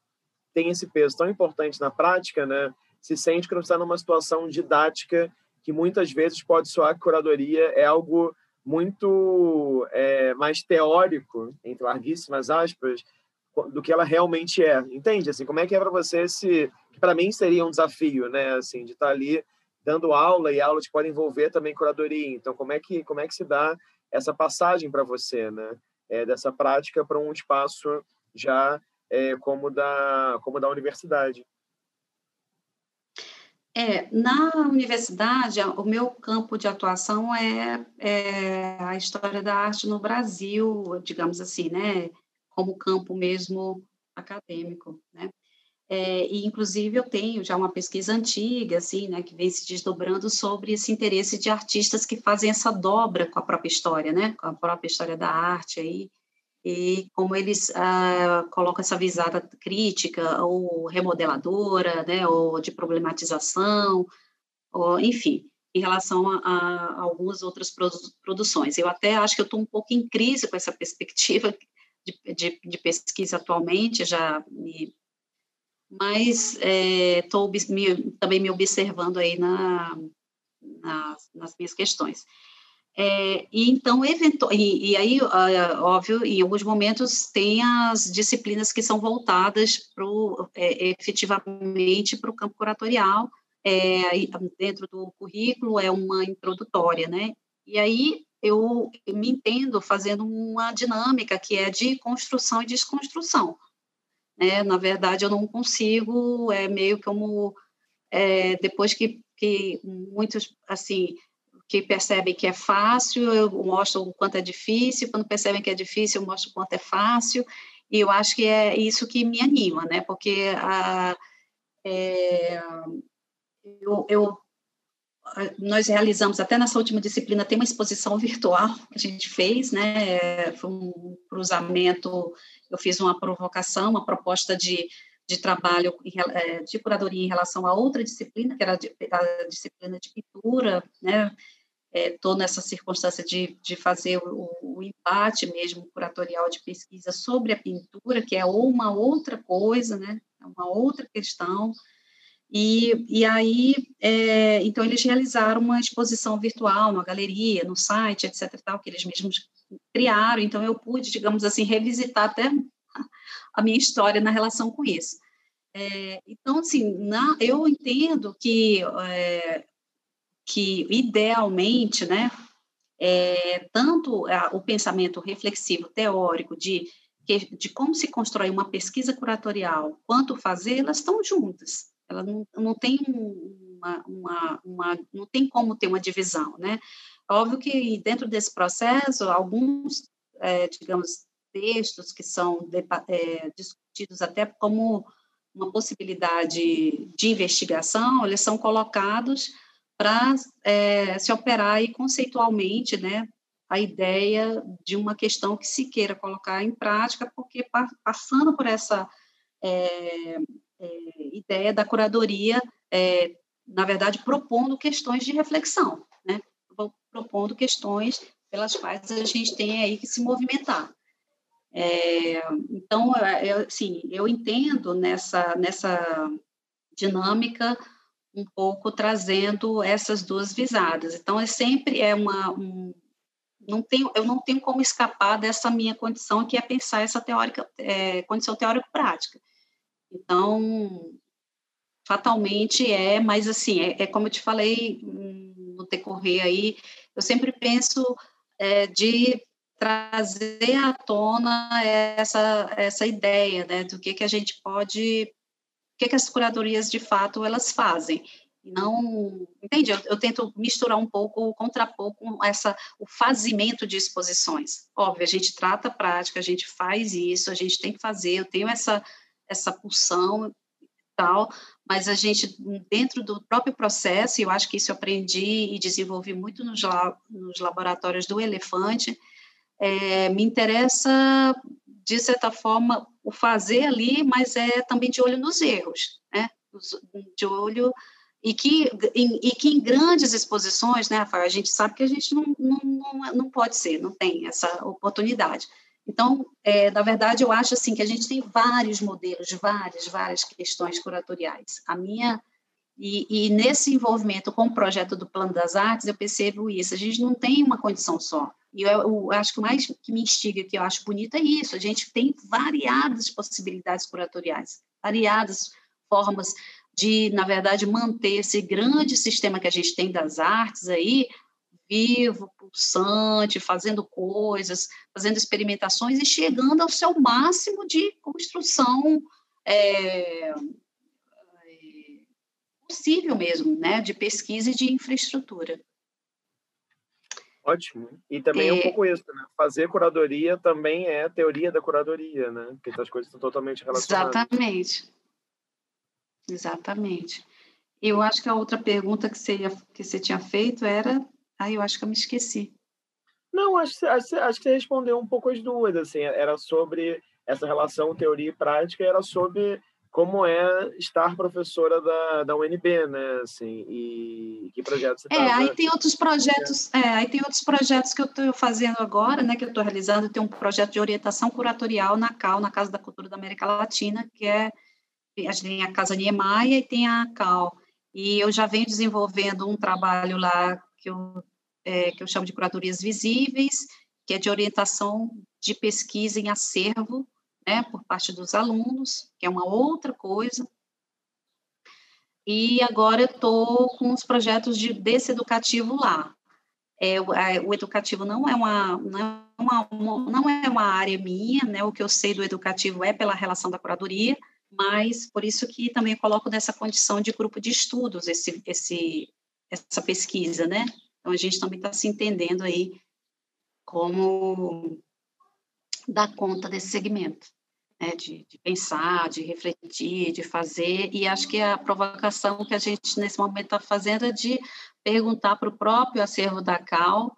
tem esse peso tão importante na prática, né, se sente que não está numa situação didática que muitas vezes pode soar que curadoria é algo muito é, mais teórico, entre larguíssimas aspas, do que ela realmente é. Entende? Assim, como é que é para você se para mim seria um desafio, né, assim, de estar tá ali dando aula e aulas que podem envolver também curadoria. Então, como é que como é que se dá essa passagem para você, né, é, dessa prática para um espaço já é, como da como da universidade? É, na universidade, o meu campo de atuação é, é a história da arte no Brasil, digamos assim, né? como campo mesmo acadêmico, né? É, e inclusive eu tenho já uma pesquisa antiga, assim, né, que vem se desdobrando sobre esse interesse de artistas que fazem essa dobra com a própria história, né, com a própria história da arte aí, e como eles ah, colocam essa visada crítica ou remodeladora, né, ou de problematização, ou, enfim, em relação a, a, algumas outras produções. Eu até acho que eu estou um pouco em crise com essa perspectiva de, de, de pesquisa atualmente, já me, mas estou é, também me observando aí na, na, nas minhas questões. É, e então, eventu e, e aí, óbvio, em alguns momentos tem as disciplinas que são voltadas pro, é, efetivamente para o campo curatorial, é, dentro do currículo é uma introdutória, né? E aí eu me entendo fazendo uma dinâmica que é de construção e desconstrução. Né? Na verdade, eu não consigo, é meio como é, depois que, que muitos, assim, que percebem que é fácil, eu mostro o quanto é difícil, quando percebem que é difícil, eu mostro o quanto é fácil, e eu acho que é isso que me anima, né? Porque a, é, eu, eu nós realizamos, até nessa última disciplina, tem uma exposição virtual que a gente fez, né, foi um cruzamento, eu fiz uma provocação, uma proposta de, de trabalho é, de curadoria em relação a outra disciplina, que era a disciplina de pintura, né, estou é, nessa circunstância de, de fazer o, o empate mesmo curatorial de pesquisa sobre a pintura, que é uma outra coisa, né, é uma outra questão, e, e aí, é, então, eles realizaram uma exposição virtual, uma galeria, no site, etc. Tal, que eles mesmos criaram. Então, eu pude, digamos assim, revisitar até a minha história na relação com isso. É, então, assim, na, eu entendo que, é, que idealmente, né, é, tanto a, o pensamento reflexivo, teórico, de, de como se constrói uma pesquisa curatorial, quanto fazer, elas estão juntas. Ela não, não tem uma, uma, uma, não tem como ter uma divisão, né? Óbvio que dentro desse processo, alguns, é, digamos, textos que são é, discutidos até como uma possibilidade de investigação, eles são colocados para é, se operar aí conceitualmente, né, a ideia de uma questão que se queira colocar em prática, porque passando por essa é, é, ideia da curadoria, é, na verdade, propondo questões de reflexão, né? propondo questões pelas quais a gente tem aí que se movimentar. É, então, eu, assim, eu entendo nessa, nessa dinâmica um pouco trazendo essas duas visadas. Então, é sempre é uma um, não tenho, eu não tenho como escapar dessa minha condição que é pensar essa teórica é, condição teórica prática. Então, fatalmente é, mas assim é, é, como eu te falei hum, no decorrer aí, eu sempre penso é, de trazer à tona essa essa ideia, né, do que que a gente pode o que, que as curadorias de fato elas fazem. Não, entende? Eu, eu, tento misturar um pouco, contrapor com essa, o fazimento de exposições. Óbvio, a gente trata a prática, a gente faz isso, a gente tem que fazer, eu tenho essa, essa pulsão tal, mas a gente, dentro do próprio processo, e eu acho que isso eu aprendi e desenvolvi muito nos, nos laboratórios do elefante, é, me interessa, de certa forma, o fazer ali, mas é também de olho nos erros, né? De olho e que, em, e que em grandes exposições, né, Rafael, a gente sabe que a gente não, não, não, pode ser, não tem essa oportunidade. Então, é, na verdade, eu acho assim que a gente tem vários modelos, várias, várias questões curatoriais. A minha e, e, nesse envolvimento com o projeto do Plano das Artes, eu percebo isso. A gente não tem uma condição só. E eu, eu, acho que o mais que me instiga, que eu acho bonito, é isso. A gente tem variadas possibilidades curatoriais, variadas formas de, na verdade, manter esse grande sistema que a gente tem das artes aí vivo, pulsante, fazendo coisas, fazendo experimentações e chegando ao seu máximo de construção é, é possível mesmo, né, de pesquisa e de infraestrutura. Ótimo. E também é, um pouco isso, né? Fazer curadoria também é teoria da curadoria, né? Porque as coisas estão totalmente relacionadas. Exatamente. Exatamente. Eu acho que a outra pergunta que você, ia, que você tinha feito era. Ah, eu acho que eu me esqueci. Não, acho, acho, acho que você respondeu um pouco as duas. Assim, era sobre essa relação teoria e prática, era sobre como é estar professora da, da UNB, né? Assim, e que projetos você É, tava... aí tem outros projetos, é, aí tem outros projetos que eu estou fazendo agora, né? Que eu estou realizando. Tem um projeto de orientação curatorial na CAL, na Casa da Cultura da América Latina, que é a gente tem a Casa Niemeyer e tem a CAL. E eu já venho desenvolvendo um trabalho lá que eu, é, que eu chamo de curadorias visíveis, que é de orientação de pesquisa em acervo, né, por parte dos alunos, que é uma outra coisa. E agora eu estou com os projetos de, desse educativo lá. É, o, o educativo não é uma, não é uma, não é uma área minha, né? O que eu sei do educativo é pela relação da curadoria, mas por isso que também coloco nessa condição de grupo de estudos esse, esse, essa pesquisa, né? Então a gente também está se entendendo aí como dar conta desse segmento, né? De, de, pensar, de refletir, de fazer, e acho que a provocação que a gente nesse momento está fazendo é de perguntar para o próprio acervo da Cal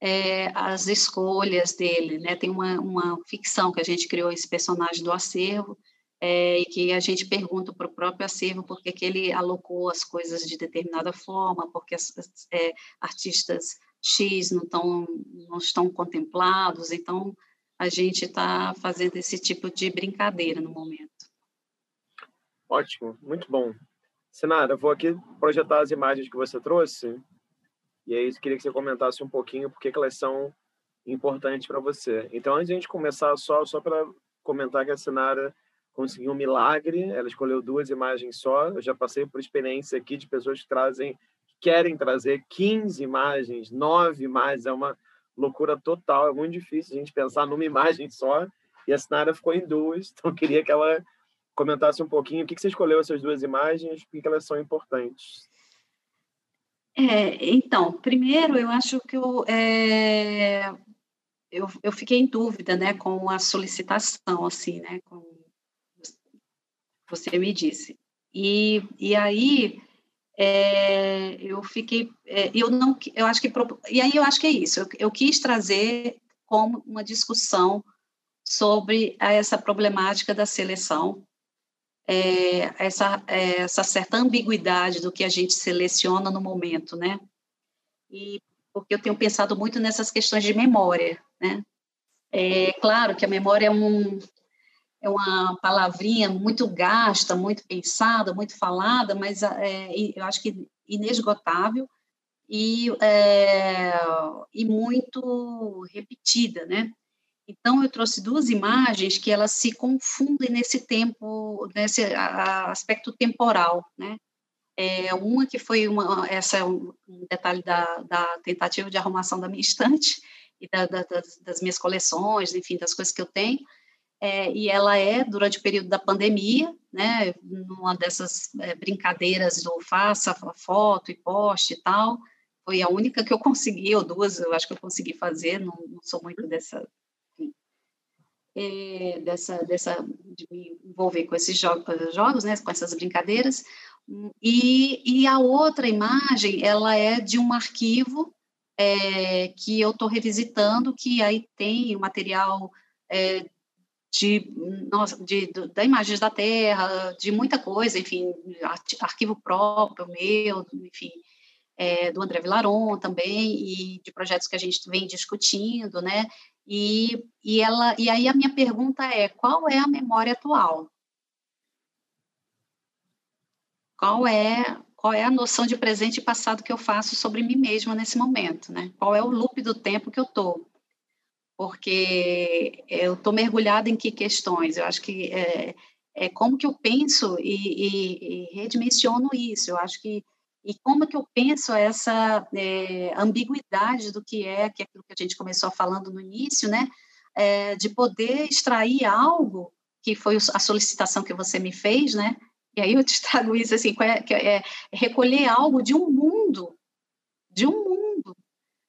é, as escolhas dele, né? Tem uma, uma ficção que a gente criou esse personagem do acervo, é, e que a gente pergunta para o próprio acervo por que ele alocou as coisas de determinada forma, porque as, é, artistas X não, tão, não estão contemplados, então a gente está fazendo esse tipo de brincadeira no momento. Ótimo, muito bom. Senara, vou aqui projetar as imagens que você trouxe, e aí eu queria que você comentasse um pouquinho porque elas são importantes para você. Então, antes de a gente começar, só, só para comentar que a Senara conseguiu um milagre. Ela escolheu duas imagens só. Eu já passei por experiência aqui de pessoas que trazem, querem trazer 15 imagens, 9 imagens. É uma loucura total. É muito difícil a gente pensar numa imagem só. E a Sinara ficou em duas. Então, queria que ela comentasse um pouquinho o que você escolheu essas duas imagens, por que elas são importantes. É, então, primeiro, eu acho que eu, é, eu, eu fiquei em dúvida, né, com a solicitação, assim, né, com você me disse. E, e aí, é, eu fiquei, é, eu não, eu acho que, e aí eu acho que é isso, eu, eu quis trazer como uma discussão sobre essa problemática da seleção, é, essa, é, essa certa ambiguidade do que a gente seleciona no momento, né? E porque eu tenho pensado muito nessas questões de memória, né? É claro que a memória é, um, é uma palavrinha muito gasta, muito pensada, muito falada, mas é, eu acho que inesgotável e, é, e muito repetida, né? Então, eu trouxe duas imagens que elas se confundem nesse tempo, nesse aspecto temporal, né? É, uma que foi uma, essa é um detalhe da, da tentativa de arrumação da minha estante e da, da, das, das, minhas coleções, enfim, das coisas que eu tenho. É, e ela é durante o período da pandemia, né? Numa dessas é, brincadeiras do faça foto e poste e tal. Foi a única que eu consegui, ou duas, eu acho que eu consegui fazer. Não, não sou muito dessa é, dessa, dessa, de me envolver com esses jogos, jogos, né, com essas brincadeiras. E, e a outra imagem, ela é de um arquivo é, que eu estou revisitando, que aí tem o material é, de, nossa, de, de, da imagens da Terra, de muita coisa, enfim, arquivo próprio meu, enfim, é, do André Vilaron também, e de projetos que a gente vem discutindo, né? E, e, ela, e aí a minha pergunta é, qual é a memória atual? Qual é, qual é a noção de presente e passado que eu faço sobre mim mesma nesse momento, né? Qual é o loop do tempo que eu estou? Porque eu estou mergulhada em que questões? Eu acho que é, é como que eu penso e, e, e redimensiono isso. Eu acho que e como que eu penso essa é, ambiguidade do que é, que é aquilo que a gente começou falando no início, né? É, de poder extrair algo que foi a solicitação que você me fez, né? E aí eu te trago isso assim, é, é recolher algo de um mundo, de um mundo,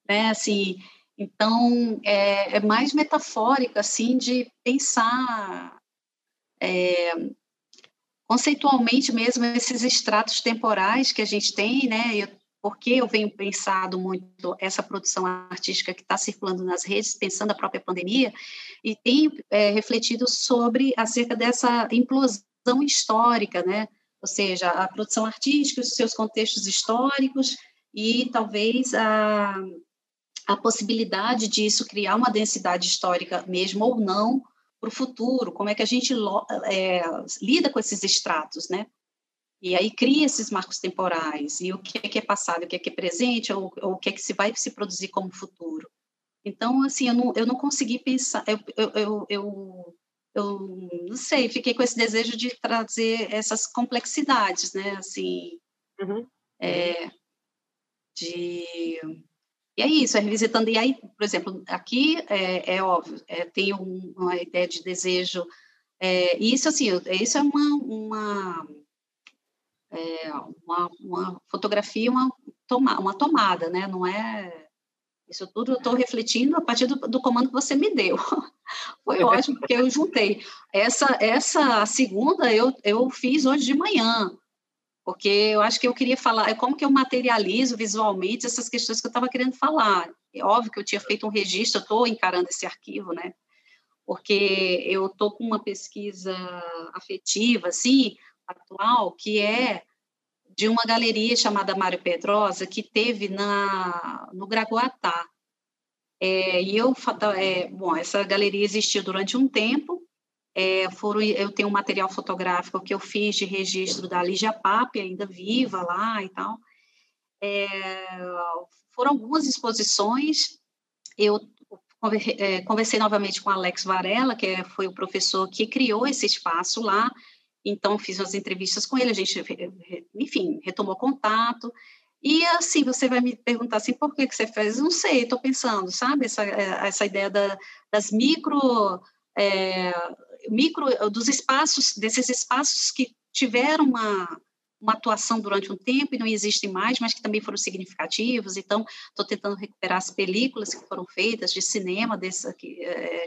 né? Assim, então é, é mais metafórica assim de pensar é, conceitualmente mesmo esses estratos temporais que a gente tem, né? Eu, porque eu venho pensado muito essa produção artística que está circulando nas redes, pensando a própria pandemia, e tenho é, refletido sobre acerca dessa implosão histórica, né? Ou seja, a produção artística, os seus contextos históricos e talvez a, a possibilidade disso criar uma densidade histórica mesmo ou não para o futuro, como é que a gente é, lida com esses estratos, né? E aí cria esses marcos temporais, e o que é, que é passado, o que é que é presente, ou, ou o que é que se vai se produzir como futuro. Então, assim, eu não, eu não consegui pensar, eu, eu, eu, eu, eu não sei, fiquei com esse desejo de trazer essas complexidades, né, assim, uhum. é, de e é isso, é revisitando. E aí, por exemplo, aqui é, é óbvio, é, tem um, uma ideia de desejo. É, isso, assim, isso é uma, uma, é, uma, uma, fotografia, uma, toma, uma tomada, né? Não é. Isso tudo eu estou refletindo a partir do, do, comando que você me deu. Foi ótimo, porque eu juntei. Essa, essa segunda eu, eu fiz hoje de manhã porque eu acho que eu queria falar, é como que eu materializo visualmente essas questões que eu estava querendo falar. É óbvio que eu tinha feito um registro, eu estou encarando esse arquivo, né? Porque eu estou com uma pesquisa afetiva, assim, atual, que é de uma galeria chamada Mário Pedrosa, que teve na, no Gragoatá. É, e eu, é, bom, essa galeria existiu durante um tempo, é, foram, eu tenho um material fotográfico que eu fiz de registro da Lígia Pape, ainda viva lá e tal. É, foram algumas exposições. Eu é, conversei novamente com Alex Varela, que é, foi o professor que criou esse espaço lá. Então, fiz as entrevistas com ele, a gente, enfim, retomou contato. E assim, você vai me perguntar assim, por que, que você fez? Não sei, estou pensando, sabe? Essa, é, essa ideia da, das micro é, micro dos espaços desses espaços que tiveram uma uma atuação durante um tempo e não existem mais, mas que também foram significativos. Então, estou tentando recuperar as películas que foram feitas de cinema dessa, é,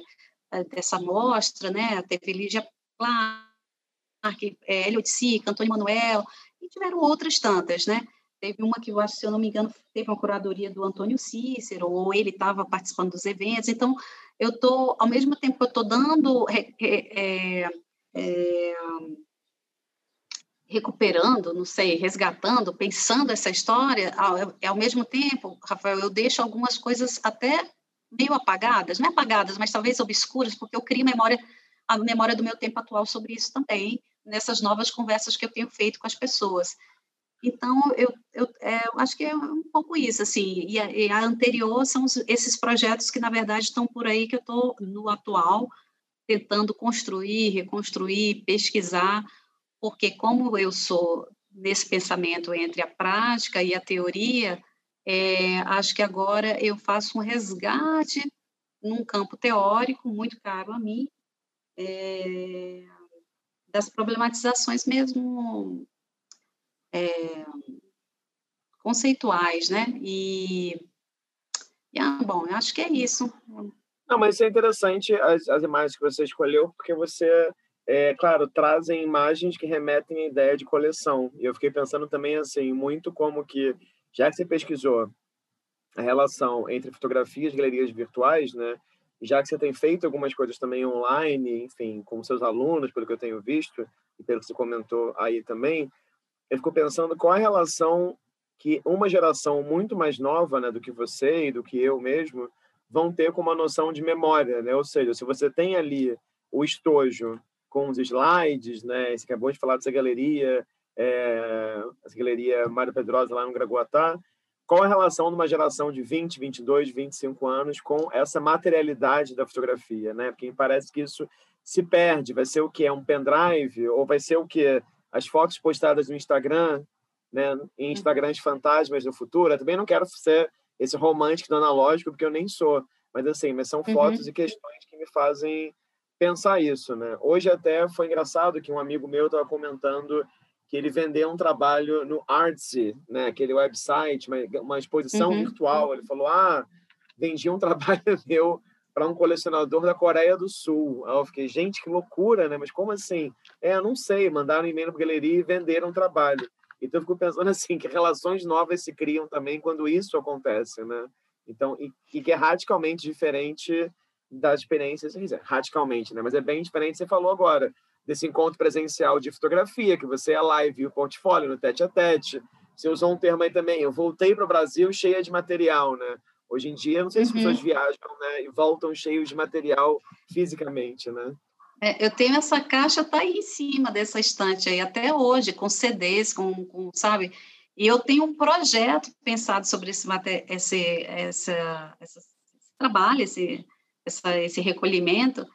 é, dessa mostra, né? Teve Lígia Clark, é, Elliot Sica, Antônio Manuel, tiveram outras tantas, né? Teve uma que eu acho, se eu não me engano, teve uma curadoria do Antônio Cícero, ou ele estava participando dos eventos. Então, eu estou, ao mesmo tempo que eu estou dando, é, é, recuperando, não sei, resgatando, pensando essa história, ao, ao mesmo tempo, Rafael, eu deixo algumas coisas até meio apagadas, não é apagadas, mas talvez obscuras, porque eu crio memória, a memória do meu tempo atual sobre isso também, nessas novas conversas que eu tenho feito com as pessoas. Então, eu, eu, é, eu acho que é um pouco isso, assim, e a, e a anterior são os, esses projetos que, na verdade, estão por aí, que eu estou no atual, tentando construir, reconstruir, pesquisar, porque como eu sou nesse pensamento entre a prática e a teoria, é, acho que agora eu faço um resgate num campo teórico muito caro a mim, é, das problematizações mesmo é, conceituais, né? E, e ah, bom, eu acho que é isso. Não, mas é interessante as, as imagens que você escolheu, porque você, é, claro, trazem imagens que remetem à ideia de coleção. E eu fiquei pensando também, assim, muito como que, já que você pesquisou a relação entre fotografias e galerias virtuais, né? Já que você tem feito algumas coisas também online, enfim, com seus alunos, pelo que eu tenho visto, e pelo que você comentou aí também, eu fico pensando qual a relação que uma geração muito mais nova né, do que você e do que eu mesmo vão ter com uma noção de memória, né? Ou seja, se você tem ali o estojo com os slides, né? Você acabou de falar dessa galeria, é, essa galeria Mário Pedrosa lá no Graguatá, qual a relação de uma geração de 20, 22, 25 anos com essa materialidade da fotografia, né? Porque parece que isso se perde, vai ser o que? É um pendrive? Ou vai ser o que? As fotos postadas no Instagram, né, em uhum. Instagrams fantasmas do futuro. Eu também não quero ser esse romântico do analógico, porque eu nem sou. Mas assim, mas são uhum. fotos e questões que me fazem pensar isso, né? Hoje até foi engraçado que um amigo meu estava comentando que ele vendeu um trabalho no Artsy, né? Aquele website, uma, uma exposição uhum. virtual. Ele falou: ah, vendi um trabalho meu para um colecionador da Coreia do Sul. Aí eu fiquei, gente, que loucura, né? Mas como assim? É, não sei, mandaram um e-mail para galeria e venderam um trabalho. Então eu fico pensando assim, que relações novas se criam também quando isso acontece, né? Então, e, e que é radicalmente diferente das experiências, dizer, radicalmente, né? Mas é bem diferente, você falou agora, desse encontro presencial de fotografia, que você é live e o portfólio no tete a tete. Você usou um termo aí também, eu voltei para o Brasil cheia de material, né? Hoje em dia, não sei se as pessoas uhum. viajam né, e voltam cheios de material fisicamente, né? É, eu tenho essa caixa, tá aí em cima dessa estante aí, até hoje, com CDs, com, com sabe? E eu tenho um projeto pensado sobre esse, esse, essa, esse trabalho, esse, essa, esse recolhimento,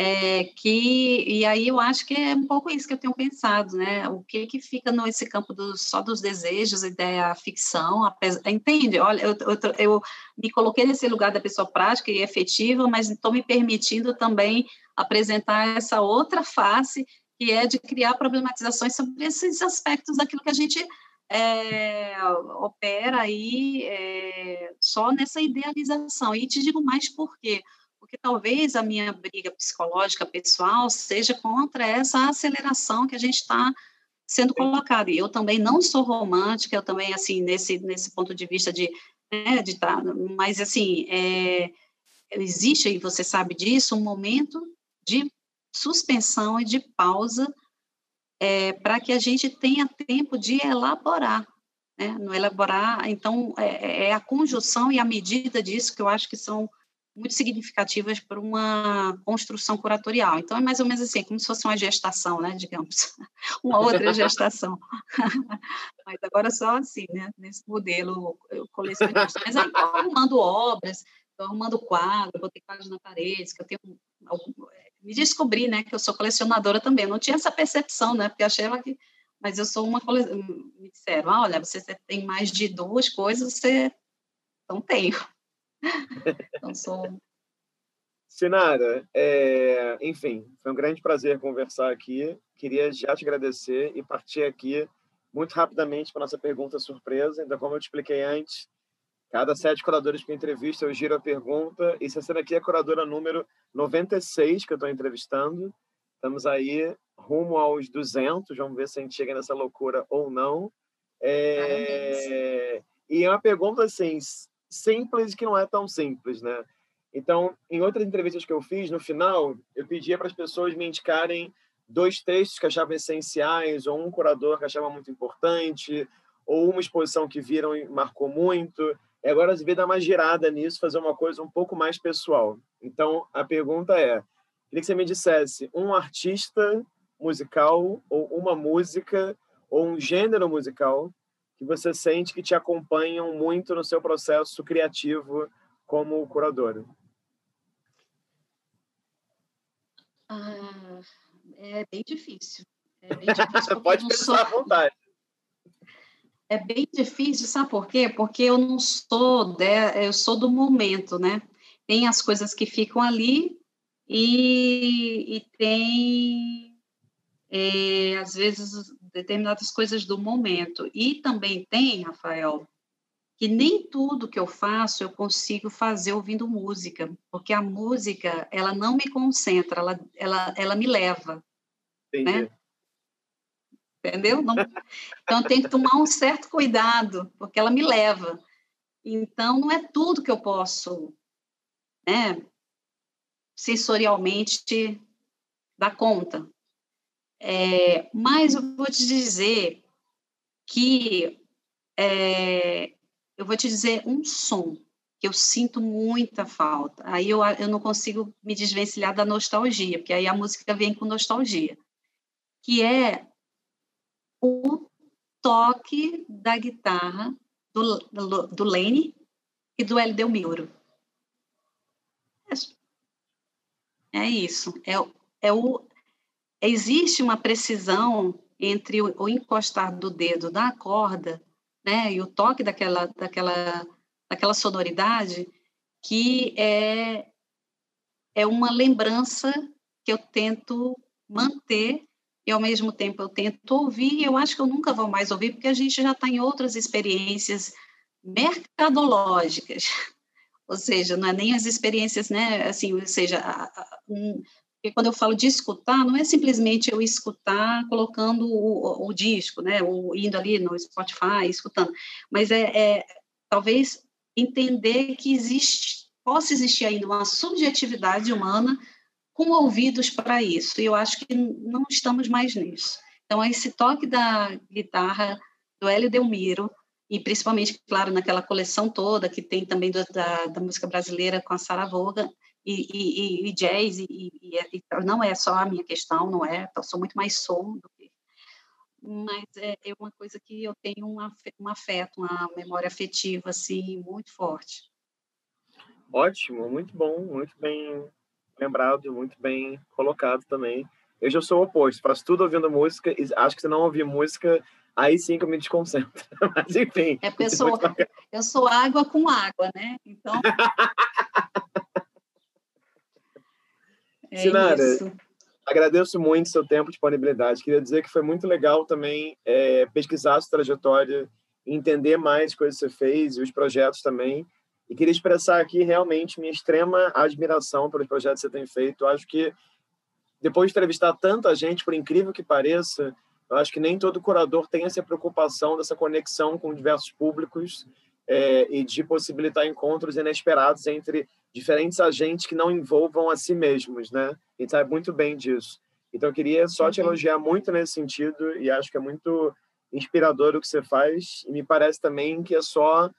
é, que e aí eu acho que é um pouco isso que eu tenho pensado, né? O que que fica nesse campo do, só dos desejos, ideia ficção, entende? Olha, eu, eu, eu, me coloquei nesse lugar da pessoa prática e efetiva, mas estou me permitindo também apresentar essa outra face que é de criar problematizações sobre esses aspectos daquilo que a gente é, opera aí é, só nessa idealização. E te digo mais por quê? Talvez a minha briga psicológica pessoal seja contra essa aceleração que a gente está sendo colocado. E eu também não sou romântica, eu também, assim, nesse, nesse ponto de vista de, né, de tá, mas, assim, é, existe, e você sabe disso, um momento de suspensão e de pausa é, para que a gente tenha tempo de elaborar, né, no elaborar, então, é, é a conjunção e a medida disso que eu acho que são muito significativas para uma construção curatorial. Então, é mais ou menos assim, como se fosse uma gestação, né, digamos, uma outra gestação. Mas agora só assim, né, nesse modelo colecionista. Mas aí estou arrumando obras, estou arrumando quadro, botei quadros na parede, que eu tenho... Me descobri, né, que eu sou colecionadora também. Eu não tinha essa percepção, né, porque achava que... Mas eu sou uma... Cole... Me disseram, ah, olha, você tem mais de duas coisas, você... Então, tenho. Não sou. Sinara, é, enfim, foi um grande prazer conversar aqui. Queria já te agradecer e partir aqui muito rapidamente para nossa pergunta surpresa. Então, como eu te expliquei antes, cada sete curadores que eu entrevisto, eu giro a pergunta. E essa aqui é a curadora número 96 que eu estou entrevistando. Estamos aí rumo aos 200, vamos ver se a gente chega nessa loucura ou não. É... E é uma pergunta assim, simples que não é tão simples, né? Então, em outras entrevistas que eu fiz, no final, eu pedia para as pessoas me indicarem dois textos que achavam essenciais, ou um curador que achava muito importante, ou uma exposição que viram e marcou muito. E agora eu devia dar uma girada nisso, fazer uma coisa um pouco mais pessoal. Então, a pergunta é, queria que você me dissesse um artista musical, ou uma música, ou um gênero musical que você sente que te acompanham muito no seu processo criativo como curadora? Ah, é bem difícil. É bem difícil Pode pensar sou... à vontade. É bem difícil, sabe por quê? Porque eu não sou, de... eu sou do momento, né? Tem as coisas que ficam ali e, e tem, é, às vezes, determinadas coisas do momento. E também tem, Rafael, que nem tudo que eu faço eu consigo fazer ouvindo música, porque a música, ela não me concentra, ela, ela, ela me leva, Entendi. né? Entendeu? Não, então, tem que tomar um certo cuidado, porque ela me leva. Então, não é tudo que eu posso, né, sensorialmente dar conta. É, mas eu vou te dizer que é, eu vou te dizer um som que eu sinto muita falta. Aí eu, eu não consigo me desvencilhar da nostalgia, porque aí a música vem com nostalgia, que é o toque da guitarra do, do, do Lene e do Hélio Delmiro. É, é isso. É, é o, existe uma precisão entre o, o encostar do dedo na corda né, e o toque daquela, daquela, daquela sonoridade, que é, é uma lembrança que eu tento manter e ao mesmo tempo eu tento ouvir, e eu acho que eu nunca vou mais ouvir, porque a gente já está em outras experiências mercadológicas, ou seja, não é nem as experiências, né, assim, ou seja, porque quando eu falo de escutar, não é simplesmente eu escutar colocando o, o disco, né, ou indo ali no Spotify, escutando, mas é, é talvez entender que existe, possa existir ainda uma subjetividade humana com ouvidos para isso, e eu acho que não estamos mais nisso. Então, esse toque da guitarra do Hélio Delmiro, e principalmente, claro, naquela coleção toda que tem também do, da, da música brasileira com a Sarah Vaughan, e, e, e jazz, e, e, não é só a minha questão, não é, eu sou muito mais som do que mas é, é uma coisa que eu tenho um, um afeto, uma memória afetiva, assim, muito forte. Ótimo, muito bom, muito bem lembrado, muito bem colocado também. Eu já sou o oposto, faço tudo ouvindo música, e acho que se não ouvir música, aí sim que eu me desconcentro. Mas enfim. É, eu, sou, eu sou água com água, né? Então. É Sinara, isso. agradeço muito seu tempo e disponibilidade. Queria dizer que foi muito legal também é, pesquisar a sua trajetória, entender mais coisas que você fez e os projetos também. E queria expressar aqui realmente minha extrema admiração pelos projetos que você tem feito. Eu acho que depois de entrevistar tanta gente, por incrível que pareça, eu acho que nem todo curador tem essa preocupação dessa conexão com diversos públicos é, e de possibilitar encontros inesperados entre diferentes agentes que não envolvam a si mesmos, né? E sabe muito bem disso. Então, eu queria só te uhum. elogiar muito nesse sentido e acho que é muito inspirador o que você faz e me parece também que é só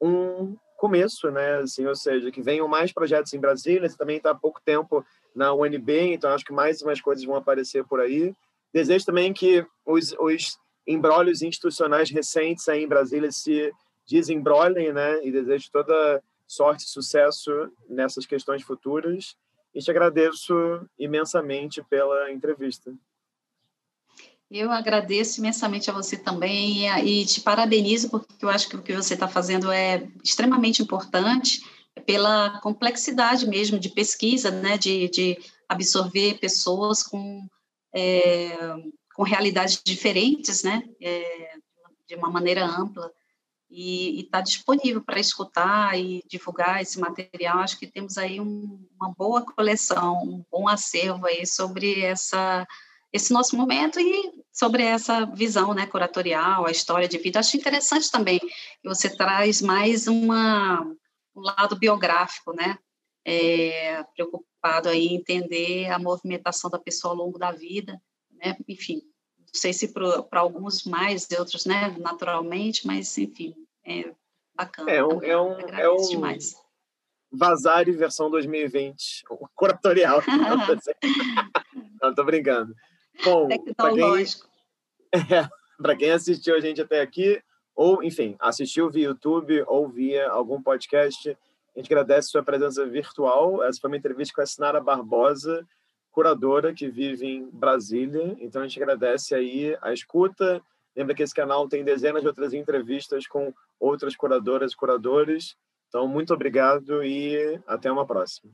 um começo, né? Assim, ou seja, que venham mais projetos em Brasília. Você também está há pouco tempo na UNB, então acho que mais umas coisas vão aparecer por aí. Desejo também que os, os embrólios institucionais recentes aí em Brasília se desembrolhem, né? E desejo toda sorte e sucesso nessas questões futuras. E te agradeço imensamente pela entrevista. Eu agradeço imensamente a você também e, te parabenizo, porque eu acho que o que você está fazendo é extremamente importante, pela complexidade mesmo de pesquisa, né, de, de absorver pessoas com, é, com realidades diferentes, né, é, de uma maneira ampla e está disponível para escutar e divulgar esse material. Acho que temos aí um, uma boa coleção, um bom acervo aí sobre essa esse nosso momento e sobre essa visão né, curatorial, a história de vida. Acho interessante também que você traz mais uma, um lado biográfico, né? É, preocupado aí em entender a movimentação da pessoa ao longo da vida, né? Enfim, não sei se para alguns mais, e outros, né, naturalmente, mas enfim, é bacana. É um, é um, é um demais. Vazare versão 2020, curatorial. não, tô brincando. Bom, para quem, é, quem assistiu a gente até aqui, ou, enfim, assistiu via YouTube ou via algum podcast, a gente agradece sua presença virtual. Essa foi uma entrevista com a Sinara Barbosa, curadora que vive em Brasília. Então, a gente agradece aí a escuta. Lembra que esse canal tem dezenas de outras entrevistas com outras curadoras e curadores. Então, muito obrigado e até uma próxima.